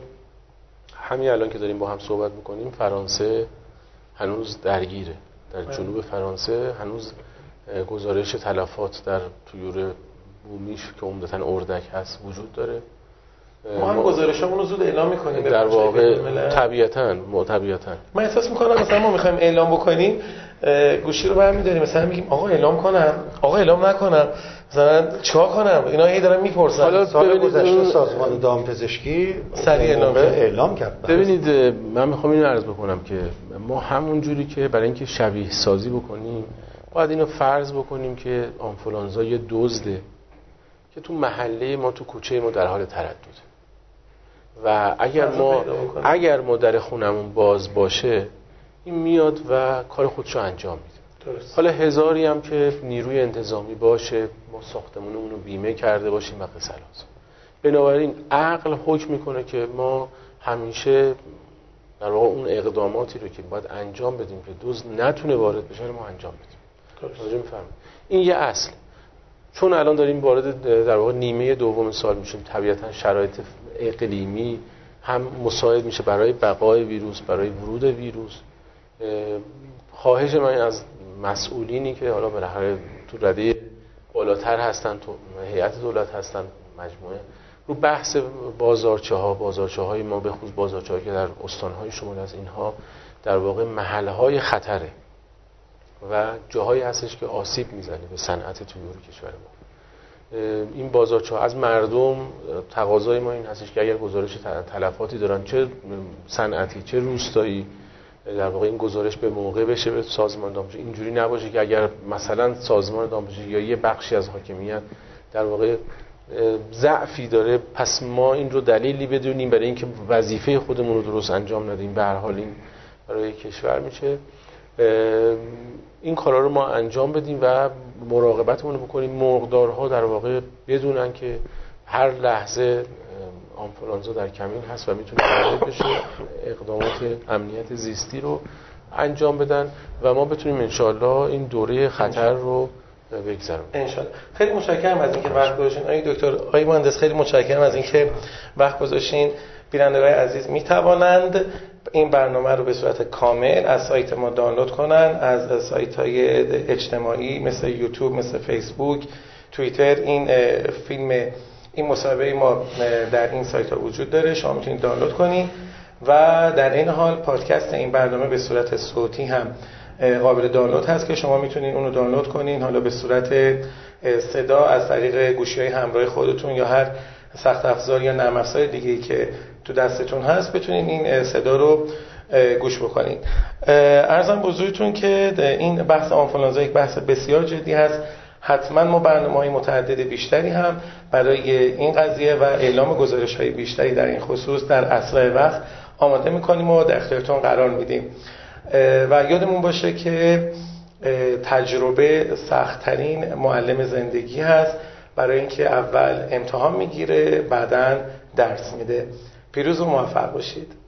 همین الان که داریم با هم صحبت می‌کنیم فرانسه هنوز درگیره. در بله. جنوب فرانسه هنوز گزارش تلفات در تویور بومیش که عمدتا اردک هست وجود داره. ما هم گزارشمون رو زود اعلام می‌کنیم. در واقع طبیعتا ما طبیعتا. من احساس می‌کنم مثلا ما می‌خوایم اعلام بکنیم گوشی رو برمیداریم. مثلا میگیم آقا اعلام کنم. آقا اعلام نکنم. مثلا چیکار کنم؟ اینا هی دارن می‌پرسن. حالا سال گذشته سازمان دامپزشکی سریع اعلام اعلام کرد. ببینید من می‌خوام اینو عرض بکنم که ما همون جوری که برای اینکه شبیه سازی بکنیم باید اینو فرض بکنیم که آنفولانزا یه دزده. که تو محله ما تو کوچه ما در حال تردد. و اگر ما اگر ما در خونمون باز باشه این میاد و کار خودشو انجام میده. حالا هزاری هم که نیروی انتظامی باشه ما ساختمونمون رو بیمه کرده باشیم و قصلاز بنابراین عقل حکم می‌کنه که ما همیشه در واقع اون اقداماتی رو که باید انجام بدیم که دوز نتونه وارد بشه ما انجام بدیم. این یه اصل. چون الان داریم وارد در واقع نیمه دوم سال میشیم طبیعتا شرایط اقلیمی هم مساعد میشه برای بقای ویروس برای ورود ویروس. خواهش من از مسئولینی که حالا بالاخره تو رده بالاتر هستن تو هیئت دولت هستن مجموعه رو بحث بازارچه ها بازارچه های ما به خصوص بازارچه که در استان های شمال از اینها در واقع محل های خطره. و جاهایی هستش که آسیب می‌زنه به صنعت تویور کشور ما. این بازارچه از مردم تقاضای ما این هستش که اگر گزارش تلفاتی دارن چه صنعتی چه روستایی در واقع این گزارش به موقع بشه به سازمان دامپزشکی اینجوری نباشه که اگر مثلا سازمان دامپزشکی یا یه بخشی از حاکمیت در واقع ضعفی داره پس ما این رو دلیلی بدونیم برای اینکه وظیفه خودمون رو درست انجام ندیم. به هر حال این برای کشور میشه. این کارا رو ما انجام بدیم و مراقبتمون رو بکنیم. مرغدارها در واقع بدونن که هر لحظه آنفولانزا در کمین هست و می‌تونه وارد بشه. اقدامات امنیت زیستی رو انجام بدن و ما بتونیم انشالله این دوره خطر رو بگذرونیم. انشالله خیلی متشکرم از اینکه وقت گذاشتین. آقای دکتر آقای مهندس خیلی متشکرم از اینکه وقت گذاشتین. بینندگان عزیز می توانند این برنامه رو به صورت کامل از سایت ما دانلود کنن از سایت های اجتماعی مثل یوتیوب مثل فیسبوک توییتر. این فیلم این مصاحبه ما در این سایت ها وجود داره. شما می‌تونید دانلود کنید و در این حال پادکست این برنامه به صورت صوتی هم قابل دانلود هست که شما می‌تونید اونو دانلود کنین. حالا به صورت صدا از طریق گوشی های همراه خودتون یا هر سخت افزار یا نرم افزار دیگه که تو دستتون هست بتونین این صدا رو گوش بکنین. ارزم بزرگتون که این بحث آنفولانزا یک بحث بسیار جدی هست. حتما ما برنامه های متعدد بیشتری هم برای این قضیه و اعلام گزارش های بیشتری در این خصوص در اسرع وقت آماده می‌کنیم و در اختیارتون قرار میدیم. و یادمون باشه که تجربه سختترین معلم زندگی هست. برای اینکه اول امتحان می‌گیره بعدا درس میده. پیروز و موفق باشید.